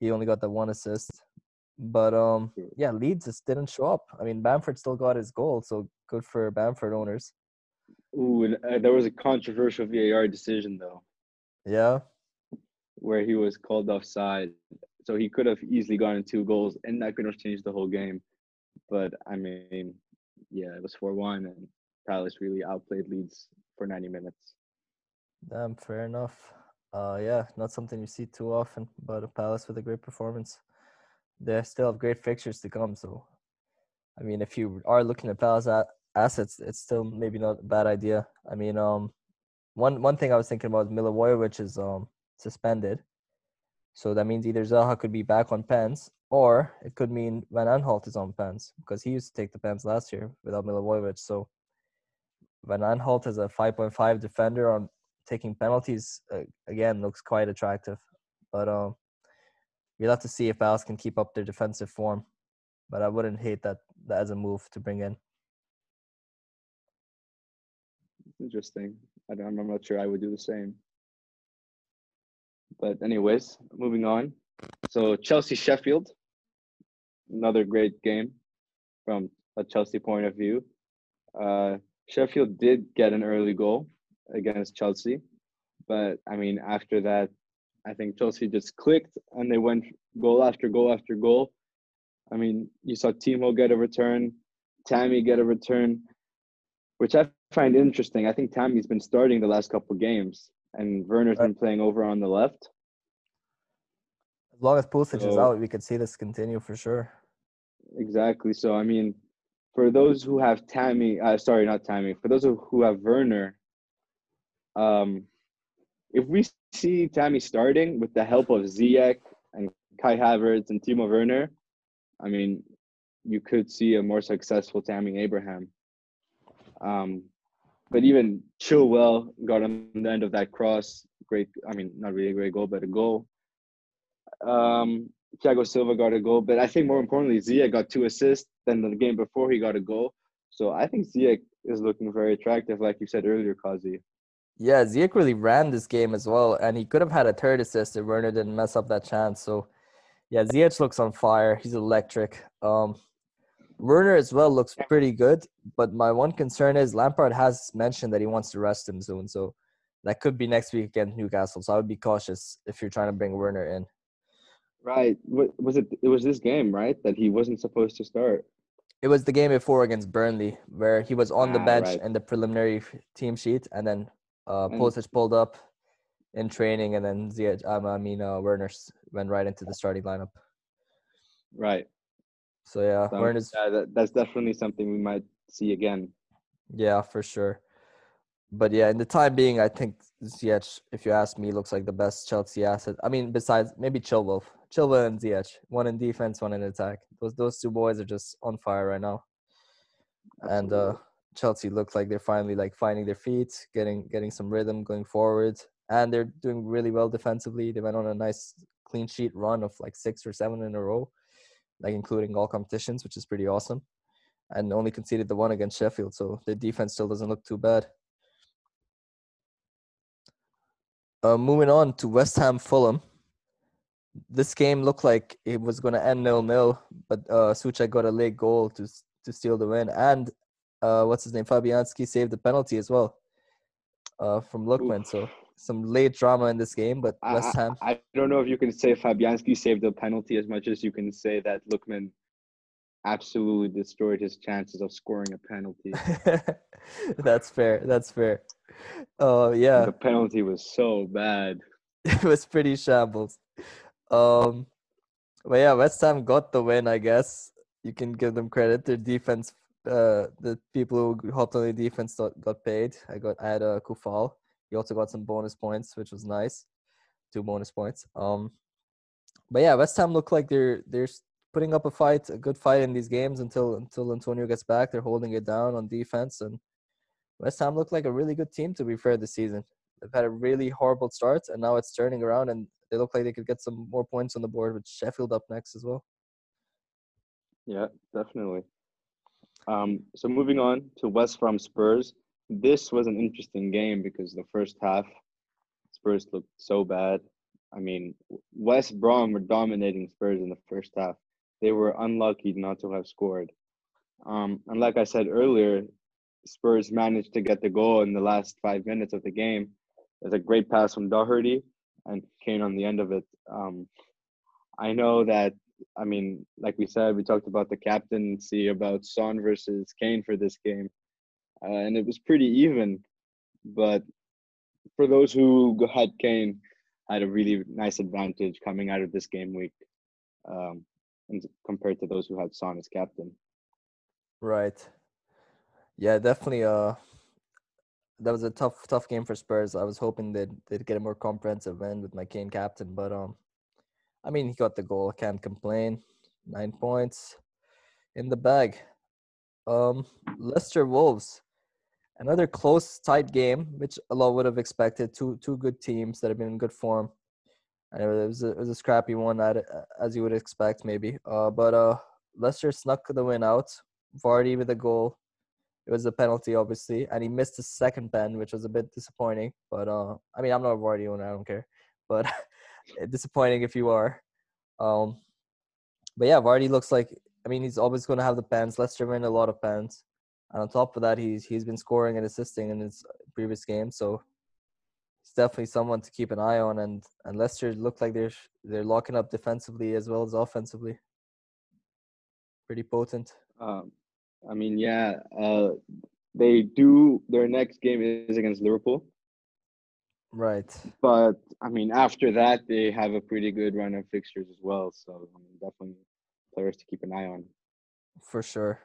He only got the one assist. But um, yeah, Leeds just didn't show up. I mean, Bamford still got his goal, so good for Bamford owners. Ooh, and, uh, there was a controversial VAR decision though. Yeah. Where he was called offside, so he could have easily gotten two goals, and that could have changed the whole game. But I mean, yeah, it was four one, and Palace really outplayed Leeds for ninety minutes. Damn, fair enough. Uh, yeah, not something you see too often, but a Palace with a great performance. They still have great fixtures to come, so I mean, if you are looking at Palace at assets, it's still maybe not a bad idea. I mean, um, one one thing I was thinking about is Milivojevic is um suspended, so that means either Zaha could be back on pens, or it could mean Van Aanholt is on pens because he used to take the pens last year without Milivojevic. So Van Aanholt is a 5.5 defender on taking penalties uh, again looks quite attractive. But um, we'll have to see if Palace can keep up their defensive form. But I wouldn't hate that, that as a move to bring in. Interesting. I don't, I'm not sure I would do the same. But anyways, moving on. So Chelsea Sheffield, another great game from a Chelsea point of view. Uh, Sheffield did get an early goal against Chelsea. But I mean, after that, I think Chelsea just clicked and they went goal after goal after goal. I mean, you saw Timo get a return, Tammy get a return, which I find interesting. I think Tammy's been starting the last couple games, and Werner's been playing over on the left. As long as Pulisic so, is out, we could see this continue for sure. Exactly. So I mean, for those who have Tammy, uh, sorry, not Tammy. For those who have Werner, um, if we see Tammy starting with the help of Ziyech and Kai Havertz and Timo Werner, I mean, you could see a more successful Tammy Abraham. Um, but even Chilwell got on the end of that cross. Great, I mean, not really a great goal, but a goal. Um, Thiago Silva got a goal, but I think more importantly, Ziyech got two assists. Then the game before he got a goal. So I think Ziyech is looking very attractive, like you said earlier, Kazi. Yeah, Ziyech really ran this game as well, and he could have had a third assist if Werner didn't mess up that chance. So, yeah, Ziyech looks on fire. He's electric. Um, Werner as well looks pretty good, but my one concern is Lampard has mentioned that he wants to rest him soon, so that could be next week against Newcastle. So I would be cautious if you're trying to bring Werner in. Right. What was it? It was this game, right? That he wasn't supposed to start. It was the game before against Burnley where he was on the Ah, bench right. in the preliminary team sheet, and then uh, And- Pulisic pulled up in training, and then Ziyech, um, I mean uh, Werner went right into the starting lineup. Right. So yeah, So, Werner's yeah, that, that's definitely something we might see again. Yeah, for sure. But yeah, in the time being, I think Ziyech, if you ask me, looks like the best Chelsea asset. I mean, besides maybe Chilwell, Chilwell and Ziyech, one in defense, one in attack. Those those two boys are just on fire right now. And uh, Absolutely. Chelsea look like they're finally like finding their feet, getting getting some rhythm going forward, and they're doing really well defensively. They went on a nice clean sheet run of like six or seven in a row, like including all competitions, which is pretty awesome. And only conceded the one against Sheffield, so the defense still doesn't look too bad. Uh, moving on to West Ham Fulham. This game looked like it was going to end nil nil, but uh, Soucek got a late goal to to steal the win, and uh, what's his name, Fabianski saved the penalty as well uh, from Lookman. So some late drama in this game, but I, West I- Ham. I don't know if you can say Fabianski saved the penalty as much as you can say that Lookman absolutely destroyed his chances of scoring a penalty. That's fair. That's fair. Oh yeah. The penalty was so bad. it was pretty shambles. Um, but yeah, West Ham got the win. I guess you can give them credit. Their defense, uh, the people who hopped on the defense got, paid. I got I had a Coufal. He also got some bonus points, which was nice. Two bonus points. Um, but yeah, West Ham look like they're they're putting up a fight, a good fight in these games until until Antonio gets back. They're holding it down on defense, and West Ham look like a really good team to be fair this season. They've had a really horrible start, and now it's turning around, and they look like they could get some more points on the board with Sheffield up next as well. Yeah, definitely. Um, so moving on to West Brom Spurs. This was an interesting game because the first half, Spurs looked so bad. I mean, West Brom were dominating Spurs in the first half. They were unlucky not to have scored. Um, and like I said earlier, Spurs managed to get the goal in the last five minutes of the game. There's a great pass from Doherty and Kane on the end of it. Um, I know that I mean, like we said, we talked about the captaincy about Son versus Kane for this game, uh, and it was pretty even. But for those who had Kane, had a really nice advantage coming out of this game week, um, compared to those who had Son as captain. Right. Yeah, definitely. Uh, that was a tough, tough game for Spurs. I was hoping that they'd get a more comprehensive win with my Kane captain, but um, I mean, he got the goal. I Can't complain. Nine points in the bag. Um, Leicester Wolves, another close, tight game, which a lot would have expected. Two two good teams that have been in good form. And it was a, it was a scrappy one, at, as you would expect, maybe. Uh, but uh, Leicester snuck the win out. Vardy with a goal. It was a penalty, obviously, and he missed his second pen, which was a bit disappointing. But uh, I mean, I'm not a Vardy owner, I don't care. But disappointing if you are. Um, but yeah, Vardy looks like. I mean, he's always going to have the pens. Leicester win a lot of pens, and on top of that, he's he's been scoring and assisting in his previous games. So he's definitely someone to keep an eye on. And and Leicester look like they're they're locking up defensively as well as offensively. Pretty potent. Um, I mean, yeah, uh, they do. Their next game is against Liverpool. Right. But I mean, after that, they have a pretty good run of fixtures as well. So I mean, definitely players to keep an eye on. For sure.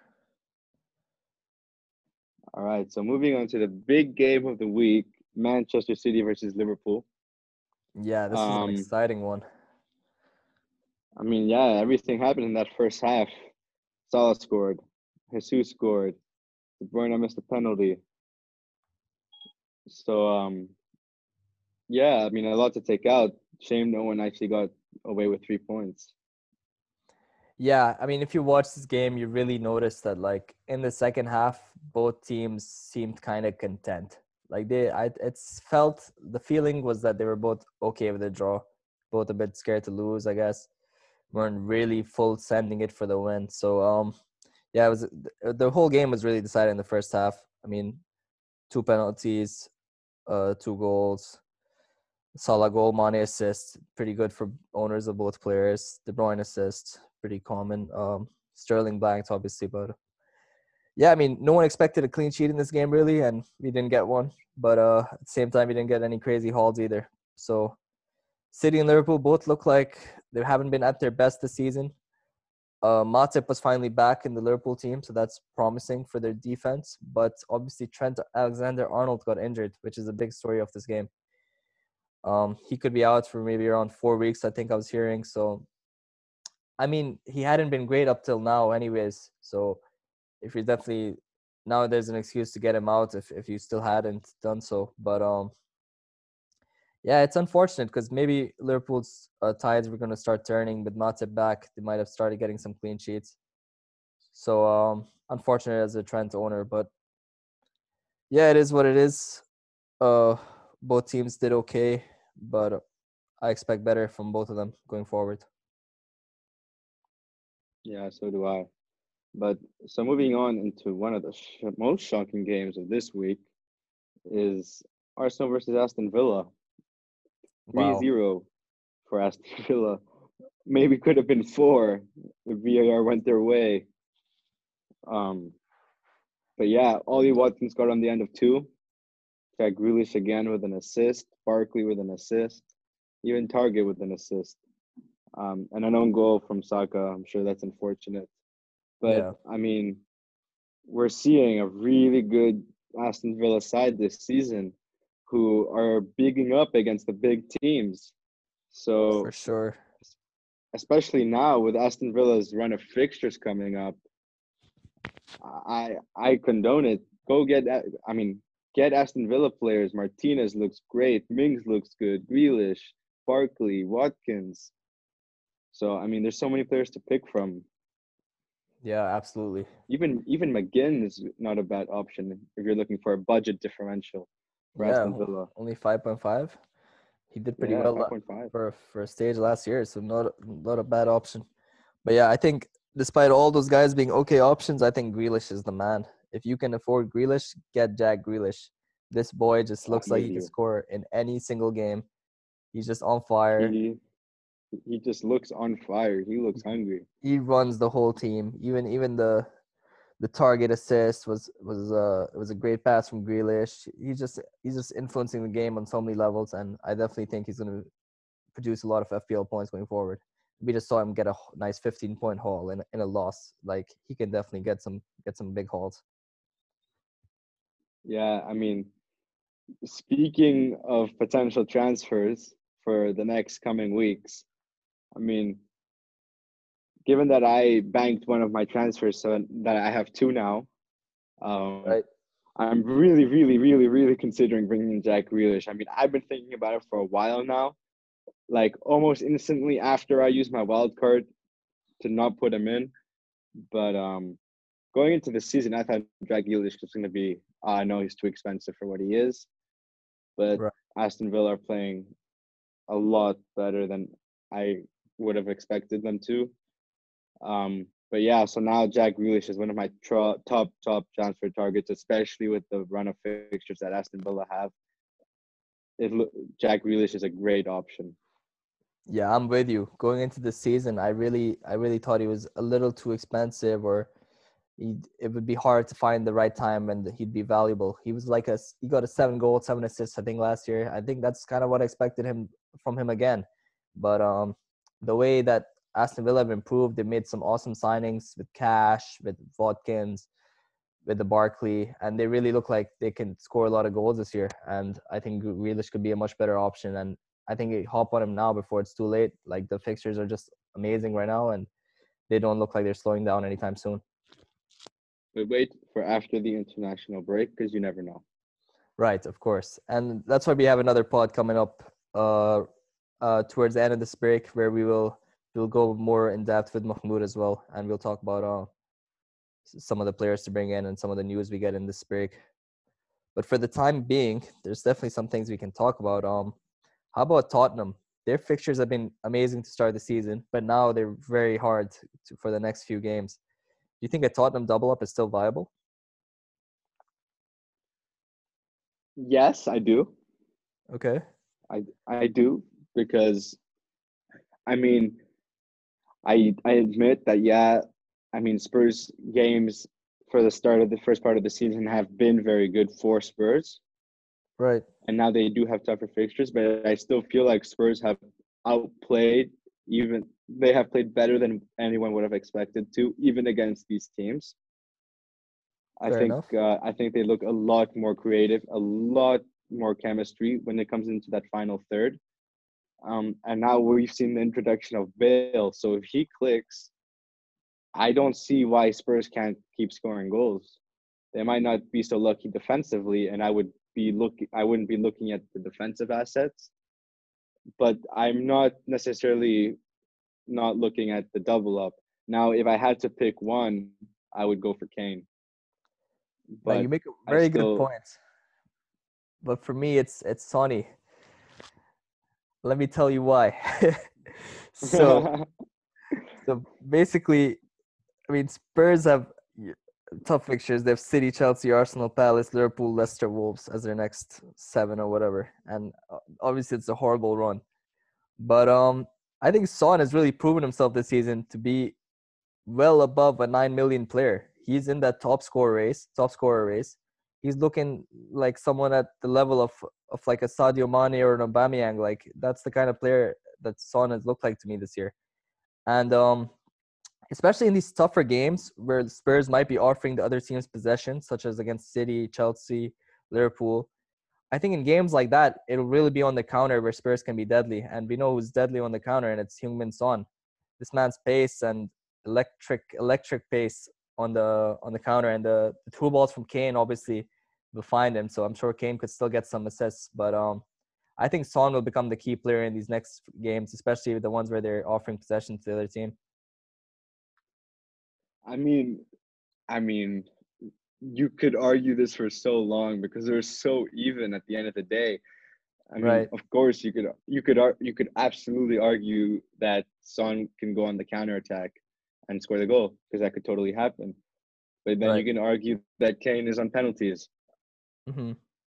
All right. So moving on to the big game of the week: Manchester City versus Liverpool. Yeah, this is Um, an exciting one. I mean, yeah, everything happened in that first half. Salah scored. Jesus scored. De Bruyne missed a penalty. So, um, yeah, I mean, a lot to take out. Shame no one actually got away with three points. Yeah, I mean, if you watch this game, you really notice that, like in the second half, both teams seemed kind of content. Like they, I, it's felt the feeling was that they were both okay with the draw, both a bit scared to lose, I guess. weren't really full sending it for the win. So, um, yeah, it was the, the whole game was really decided in the first half. I mean, two penalties, uh, two goals. Salah goal, Mane assist, pretty good for owners of both players. De Bruyne assist, pretty common. Um, Sterling blanked, obviously, but yeah, I mean, no one expected a clean sheet in this game, really, and we didn't get one. But uh, at the same time, we didn't get any crazy hauls either. So, City and Liverpool both look like they haven't been at their best this season. Uh, Matip was finally back in the Liverpool team, so that's promising for their defense. But obviously, Trent Alexander Arnold got injured, which is a big story of this game. Um, he could be out for maybe around four weeks, I think I was hearing. So, I mean, he hadn't been great up till now, anyways. So, if you're definitely now there's an excuse to get him out if if you still hadn't done so. But um, yeah, it's unfortunate because maybe Liverpool's uh, tides were going to start turning with Matip back. They might have started getting some clean sheets. So um, unfortunate as a Trent owner, but yeah, it is what it is. Uh, both teams did okay, but I expect better from both of them going forward. Yeah, so do I. But so moving on into one of the sh- most shocking games of this week is Arsenal versus Aston Villa. 3 Wow. 0 for Aston Villa. Maybe could have been four if VAR went their way. Um, but yeah, Ollie Watkins got on the end of two. Jack Grealish again with an assist. Barkley with an assist. Even Targett with an assist. Um, and an own goal from Saka. I'm sure that's unfortunate. But Yeah. I mean, we're seeing a really good Aston Villa side this season who are bigging up against the big teams. So For sure. especially now with Aston Villa's run of fixtures coming up, I I condone it. Go get that. I mean, get Aston Villa players. Martinez looks great. Mings looks good. Grealish, Barkley, Watkins. So I mean, there's so many players to pick from. Yeah, absolutely. Even even McGinn is not a bad option if you're looking for a budget differential for Yeah, Aston Villa. only five point five. He did pretty yeah, well uh, 5.5. for for a stage last year, so not not a bad option. But yeah, I think despite all those guys being okay options, I think Grealish is the man. If you can afford Grealish, get Jack Grealish. This boy just looks like he can score in any single game. He's just on fire. He he just looks on fire. He looks hungry. He runs the whole team. Even even the the Targett assist was was uh was a great pass from Grealish. He's just he's just influencing the game on so many levels, and I definitely think he's going to produce a lot of FPL points going forward. We just saw him get a nice 15 point haul in in a loss. Like he can definitely get some get some big hauls. Yeah, I mean, speaking of potential transfers for the next coming weeks, I mean, given that I banked one of my transfers, so that I have two now, um, Right. I'm really, really, really, really considering bringing Jack Grealish. I mean, I've been thinking about it for a while now, like almost instantly after I used my wild card to not put him in. But um, going into the season, I thought Jack Grealish was going to be. I know he's too expensive for what he is, but Right. Aston Villa are playing a lot better than I would have expected them to. Um, but yeah, so now Jack Grealish is one of my tra- top top transfer targets, especially with the run of fixtures that Aston Villa have. It Jack Grealish is a great option. Yeah, I'm with you. Going into the season, I really I really thought he was a little too expensive, or it would be hard to find the right time and he'd be valuable. He was like a he got a seven goal, seven assists I think last year. I think that's kind of what I expected him from him again. But um, the way that Aston Villa have improved, they made some awesome signings with Cash, with Watkins, with the Barkley, and they really look like they can score a lot of goals this year. And I think Grealish could be a much better option. And I think hop on him now before it's too late. Like the fixtures are just amazing right now, and they don't look like they're slowing down anytime soon. But wait for after the international break because you never know. Right, of course, and that's why we have another pod coming up uh, uh, towards the end of this break where we will we'll go more in depth with Mahmoud as well, and we'll talk about uh, some of the players to bring in and some of the news we get in this break. But for the time being, there's definitely some things we can talk about. Um, how about Tottenham? Their fixtures have been amazing to start the season, but now they're very hard to, for the next few games. You think a Tottenham double up is still viable? Yes, I do. Okay. I I do because I mean I I admit that yeah, I mean Spurs games for the start of the first part of the season have been very good for Spurs. Right. And now they do have tougher fixtures, but I still feel like Spurs have outplayed even they have played better than anyone would have expected to, even against these teams. I Fair think uh, I think they look a lot more creative, a lot more chemistry when it comes into that final third. Um, and now we've seen the introduction of Bale. So if he clicks, I don't see why Spurs can't keep scoring goals. They might not be so lucky defensively, and I would be looking. I wouldn't be looking at the defensive assets, but I'm not necessarily not looking at the double up. Now, if I had to pick one, I would go for Kane. But you make a very still, good point. But for me, it's it's Sonny. Let me tell you why. so, so basically, I mean, Spurs have tough fixtures. They have City, Chelsea, Arsenal, Palace, Liverpool, Leicester, Wolves as their next seven or whatever. And uh, obviously, it's a horrible run. But um, I think Son has really proven himself this season to be well above a nine million player. He's in that top score race, top scorer race. He's looking like someone at the level of of like a Sadio Mane or an Aubameyang. Like that's the kind of player that Son has looked like to me this year. And um, especially in these tougher games where the Spurs might be offering the other teams possession, such as against City, Chelsea, Liverpool. I think in games like that, it'll really be on the counter where Spurs can be deadly. And we know who's deadly on the counter, and it's Heung-min Son. This man's pace and electric electric pace on the on the counter, and the, the two balls from Kane obviously will find him. So I'm sure Kane could still get some assists, but um, I think Son will become the key player in these next games, especially the ones where they're offering possession to the other team. I mean, I mean, you could argue this for so long because they're so even at the end of the day. I mean, right. of course, you could you could you could absolutely argue that Son can go on the counter attack and score the goal because that could totally happen. But then right. you can argue that Kane is on penalties. Mm-hmm.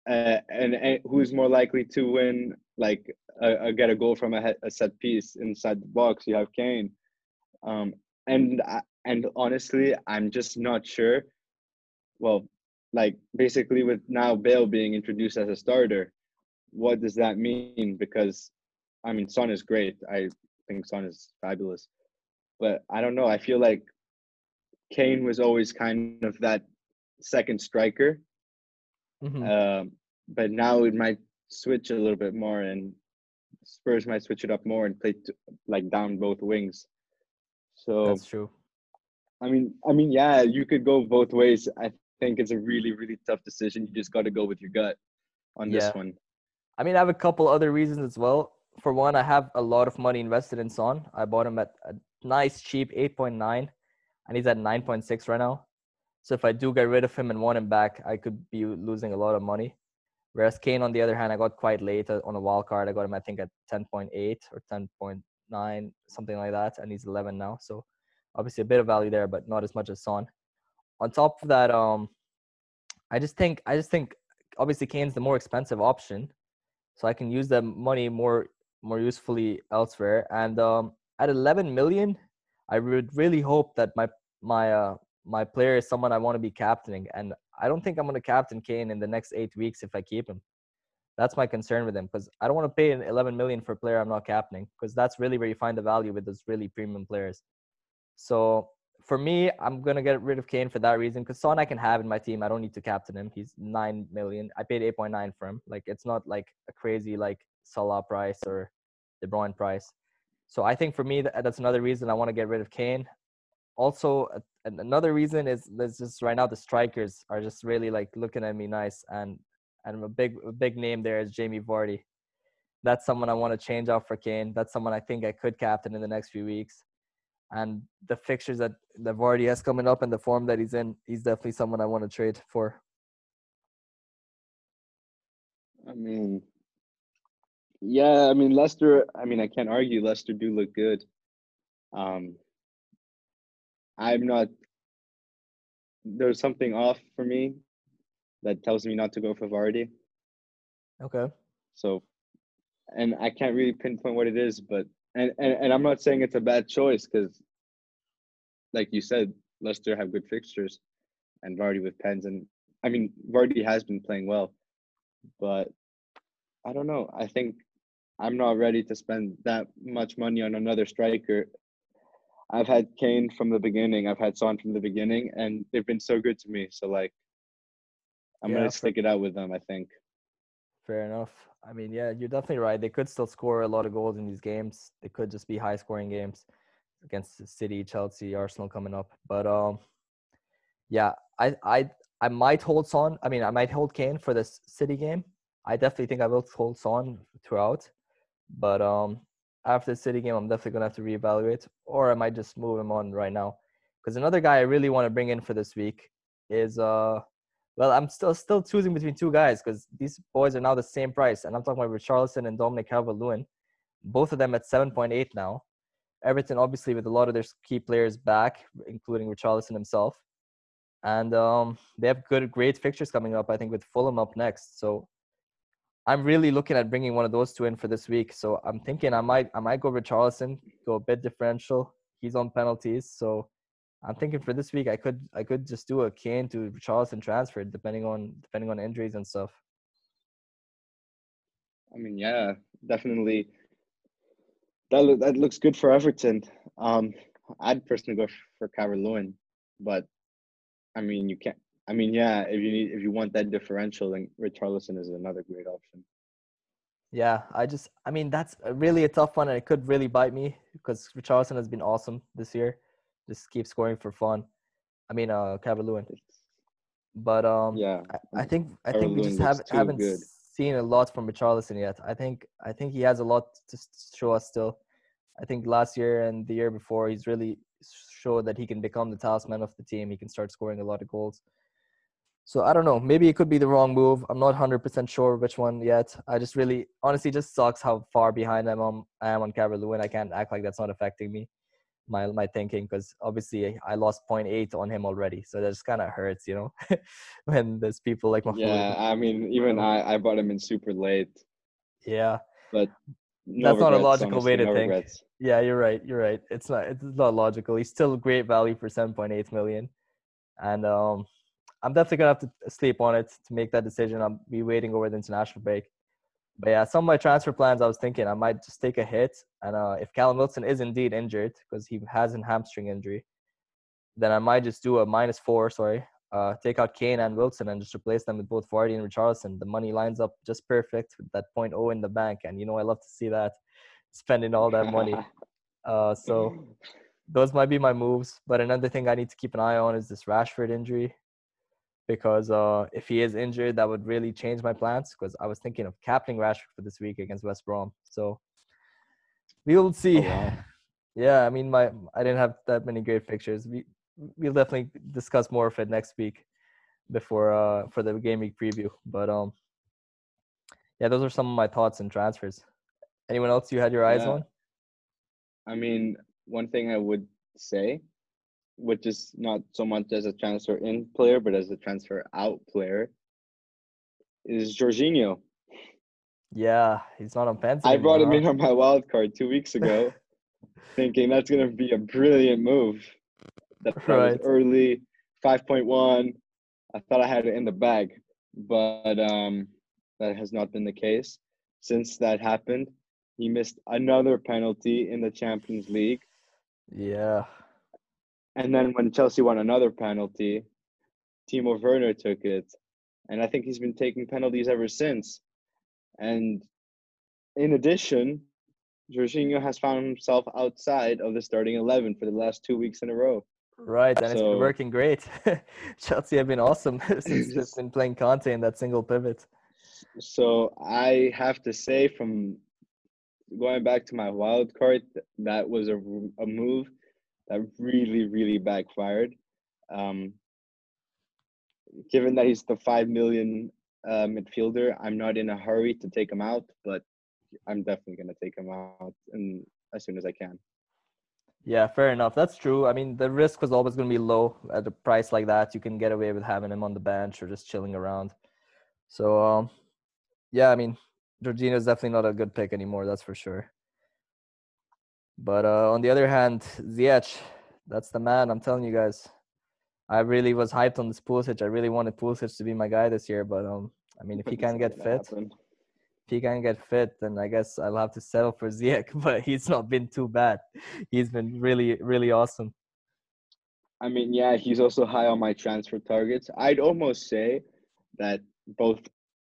Uh, and, and, who's more likely to win, like uh, get a goal from a, a, set piece inside the box? You have Kane. Um, and and honestly, I'm just not sure. Well, like basically with now Bale being introduced as a starter, what does that mean? Because I mean, Son is great. I think Son is fabulous, but I don't know. I feel like Kane was always kind of that second striker, mm-hmm. um, but now it might switch a little bit more, and Spurs might switch it up more and play to, like down both wings. So that's true. I mean, I mean, yeah, you could go both ways. I think it's a really, really tough decision. You just got to go with your gut on yeah. this one. I mean, I have a couple other reasons as well. For one, I have a lot of money invested in Son. I bought him at a nice, cheap 8.9, and he's at 9.6 right now. So if I do get rid of him and want him back, I could be losing a lot of money. Whereas Kane, on the other hand, I got quite late uh, on a wild card. I got him, I think, at 10.8 or 10.9, something like that, and he's 11 now. So obviously a bit of value there, but not as much as Son. On top of that, um, I just think I just think obviously Kane's the more expensive option, so I can use the money more more usefully elsewhere. And um, at 11 million, I would really hope that my my uh, my player is someone I want to be captaining, and I don't think I'm going to captain Kane in the next eight weeks if I keep him. That's my concern with him because I don't want to pay an 11 million for a player I'm not captaining because that's really where you find the value with those really premium players. So for me, I'm gonna get rid of Kane for that reason because Son I can have in my team. I don't need to captain him. He's nine million. I paid eight point nine for him. Like it's not like a crazy like Salah price or De Bruyne price. So I think for me that, that's another reason I want to get rid of Kane. Also, another reason is there's just right now the strikers are just really like looking at me nice, and and a big a big name there is Jamie Vardy. That's someone I want to change out for Kane. That's someone I think I could captain in the next few weeks. And the fixtures that that Vardy has coming up and the form that he's in, he's definitely someone I want to trade for. I mean, yeah, I mean Leicester. I mean, I can't argue. Leicester do look good. Um, I'm not. There's something off for me that tells me not to go for Vardy. Okay. So, and I can't really pinpoint what it is, but and and, and I'm not saying it's a bad choice because, like you said, Leicester have good fixtures, and Vardy with pens, and I mean Vardy has been playing well, but I don't know. I think I'm not ready to spend that much money on another striker I've had Kane from the beginning. I've had Son from the beginning, and they've been so good to me. So like, I'm yeah, gonna stick it out with them. I think. Fair enough. I mean, yeah, you're definitely right. They could still score a lot of goals in these games. They could just be high-scoring games against City, Chelsea, Arsenal coming up. But um, yeah, I I I might hold Son. I mean, I might hold Kane for this City game. I definitely think I will hold Son throughout. But um, after the City game, I'm definitely gonna have to reevaluate, or I might just move him on right now. Because another guy I really want to bring in for this week is uh, well, I'm still still choosing between two guys because these boys are now the same price, and I'm talking about Richarlison and Dominic Calvert-Lewin, both of them at 7.8 now. Everton, obviously, with a lot of their key players back, including Richarlison himself, and um, they have good, great fixtures coming up. I think with Fulham up next, so I'm really looking at bringing one of those two in for this week. So I'm thinking I might I might go with Charleston, go a bit differential. He's on penalties, so I'm thinking for this week I could I could just do a Kane to Charleston transfer depending on depending on injuries and stuff. I mean, yeah, definitely. That that looks good for Everton. Um, I'd personally go for Calvert Lewin, but I mean, you can't I mean, yeah, if you need if you want that differential, then Richarlison is another great option. Yeah, I just I mean that's really a tough one, and it could really bite me because Richarlison has been awesome this year. Just keep scoring for fun. I mean, uh, Calvert-Lewin. But um, yeah, I, I think I think we just haven't haven't good. seen a lot from Richarlison yet. I think I think he has a lot to show us still. I think last year and the year before, he's really showed that he can become the talisman of the team. He can start scoring a lot of goals. So I don't know. Maybe it could be the wrong move. I'm not 100% sure which one yet. I just really, honestly, just sucks how far behind I'm on, I am on Calvert Lewin. I can't act like that's not affecting me, my my thinking, because obviously I lost 0.8 on him already. So that just kind of hurts, you know, when there's people like my Yeah, I mean, even I, I bought him in super late. Yeah. But no that's regrets, not a logical honestly, way to no think. Regrets. Yeah, you're right. You're right. It's not. It's not logical. He's still great value for 7.8 million, and um, I'm definitely gonna have to sleep on it to make that decision. I'll be waiting over the international break. But yeah, some of my transfer plans, I was thinking I might just take a hit, and uh, if Callum Wilson is indeed injured because he has a hamstring injury, then I might just do a minus four. Sorry, uh, take out Kane and Wilson and just replace them with both Vardy and Richarlison. The money lines up just perfect with that 0.0 in the bank, and you know I love to see that spending all that money. Uh, so those might be my moves. But another thing I need to keep an eye on is this Rashford injury because uh, if he is injured, that would really change my plans. Because I was thinking of captaining Rashford for this week against West Brom. So we will see. Oh, wow. Yeah, I mean, my I didn't have that many great fixtures. We we'll definitely discuss more of it next week before uh for the game week preview. But um, yeah, those are some of my thoughts and transfers. Anyone else you had your eyes yeah. on? I mean, one thing I would say which is not so much as a transfer in player, but as a transfer out player, is Jorginho. Yeah, he's not on fancy. I brought him in on my wild card two weeks ago, thinking that's going to be a brilliant move. That, right. was early, five point one. I thought I had it in the bag, but um, that has not been the case. Since that happened, he missed another penalty in the Champions League. Yeah. And then when Chelsea won another penalty, Timo Werner took it. And I think he's been taking penalties ever since. And in addition, Jorginho has found himself outside of the starting 11 for the last two weeks in a row. Right, and it's been working great. Chelsea have been awesome since they've been playing Kanté in that single pivot. So I have to say, from going back to my wild card, that was a, a move that really, really backfired. Um, given that he's the five million uh, midfielder, I'm not in a hurry to take him out, but I'm definitely going to take him out and as soon as I can. Yeah, fair enough. That's true. I mean, the risk was always going to be low at a price like that. You can get away with having him on the bench or just chilling around. So, um, yeah, I mean, Jorginho is definitely not a good pick anymore. That's for sure. But uh, on the other hand, Ziyech, that's the man. I'm telling you guys. I really was hyped on this Pulisic. I really wanted Pulisic to be my guy this year, but um, I mean, if he can't get fit, happen. if he can't get fit, then I guess I'll have to settle for Ziyech. But he's not been too bad. He's been really, really awesome. I mean, yeah, he's also high on my transfer targets. I'd almost say that both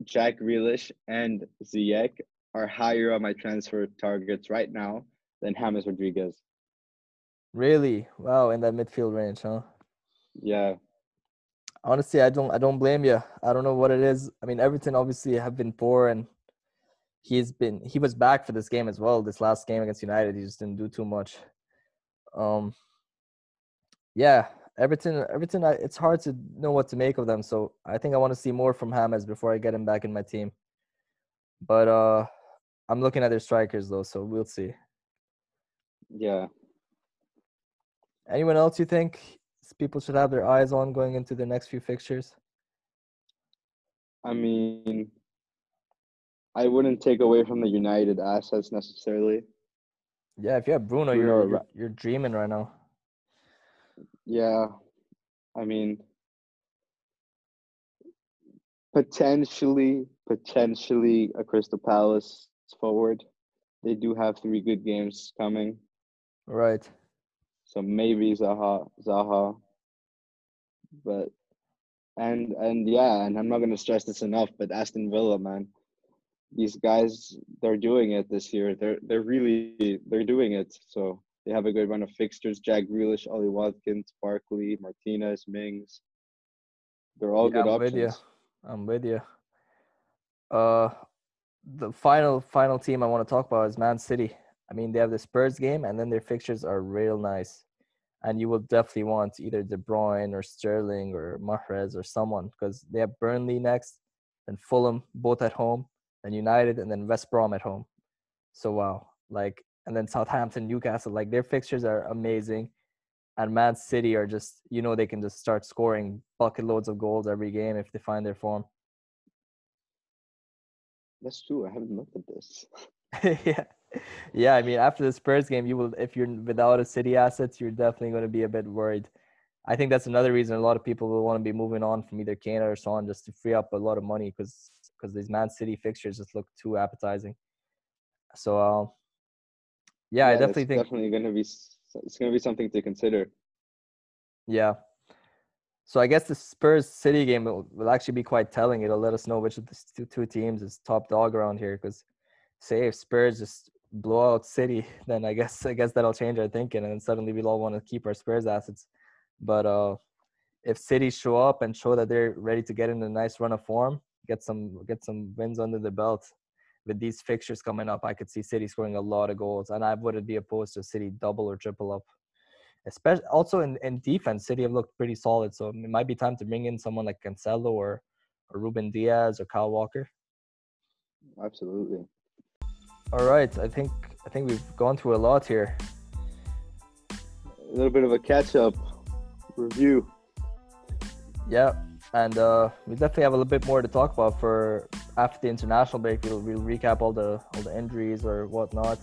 Jack Grealish and Ziyech are higher on my transfer targets right now than James Rodriguez. Really? Wow, in that midfield range, huh? Yeah, Honestly, I don't I don't blame you. I don't know what it is. I mean, Everton obviously have been poor and he's been he was back for this game as well. This last game against United, he just didn't do too much. Um yeah, Everton Everton I, it's hard to know what to make of them, so I think I want to see more from James before I get him back in my team. But uh I'm looking at their strikers though, so we'll see. Yeah. Anyone else you think people should have their eyes on going into the next few fixtures? I mean, I wouldn't take away from the United assets necessarily. Yeah, if you have Bruno, Bruno you're you're, you're dreaming right now. Yeah, I mean, potentially, potentially a Crystal Palace forward. They do have three good games coming, Right. so maybe Zaha, Zaha. But and and yeah, and I'm not gonna stress this enough, but Aston Villa, man, these guys they're doing it this year. They're they're really they're doing it. So they have a good run of fixtures. Jack Grealish, Ollie Watkins, Barkley, Martinez, Mings. They're all Yeah, good I'm with you. I'm with you. Uh, the final final team I want to talk about is Man City. I mean, they have the Spurs game, and then their fixtures are real nice, and you will definitely want either De Bruyne or Sterling or Mahrez or someone because they have Burnley next, then Fulham both at home, then United, and then West Brom at home. So wow, like, and then Southampton, Newcastle, like their fixtures are amazing. And Man City are just, you know, they can just start scoring bucket loads of goals every game if they find their form. That's true. I haven't looked at this. yeah, yeah. I mean, after the Spurs game, you will, if you're without a City assets, you're definitely going to be a bit worried. I think that's another reason a lot of people will want to be moving on from either Kane or Son just to free up a lot of money because because these Man City fixtures just look too appetizing. So, um, yeah, I definitely think definitely gonna be it's gonna be something to consider. Yeah. So I guess the Spurs City game will, will actually be quite telling. It'll let us know which of the two, two teams is top dog around here. Because say if Spurs just blow out City, then I guess I guess that'll change our thinking, and then suddenly we'll all want to keep our Spurs assets. But uh, if City show up and show that they're ready to get in a nice run of form, get some get some wins under the belt, with these fixtures coming up, I could see City scoring a lot of goals, and I wouldn't be opposed to City double or triple up especially also in, in defense, City have looked pretty solid. So it might be time to bring in someone like Cancelo or, or Ruben Dias or Kyle Walker. Absolutely. All right, I think I think we've gone through a lot here. A little bit of a catch up review. Yeah, and uh, we definitely have a little bit more to talk about for after the international break. We'll, we'll recap all the all the injuries or whatnot,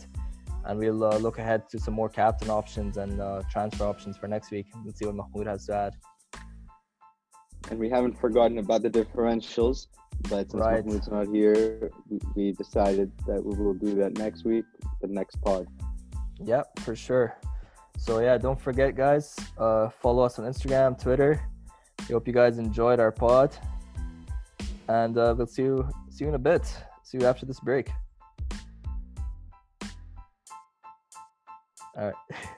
and we'll uh, look ahead to some more captain options and uh, transfer options for next week. Let's see what Mahmoud has to add and we haven't forgotten about the differentials. But since right. Mahmoud's not here, we decided that we will do that next week, the next pod. Yep, for sure. So yeah, don't forget, guys. Uh, follow us on Instagram, Twitter. We hope you guys enjoyed our pod, and uh, we'll see you see you in a bit. See you after this break. All right.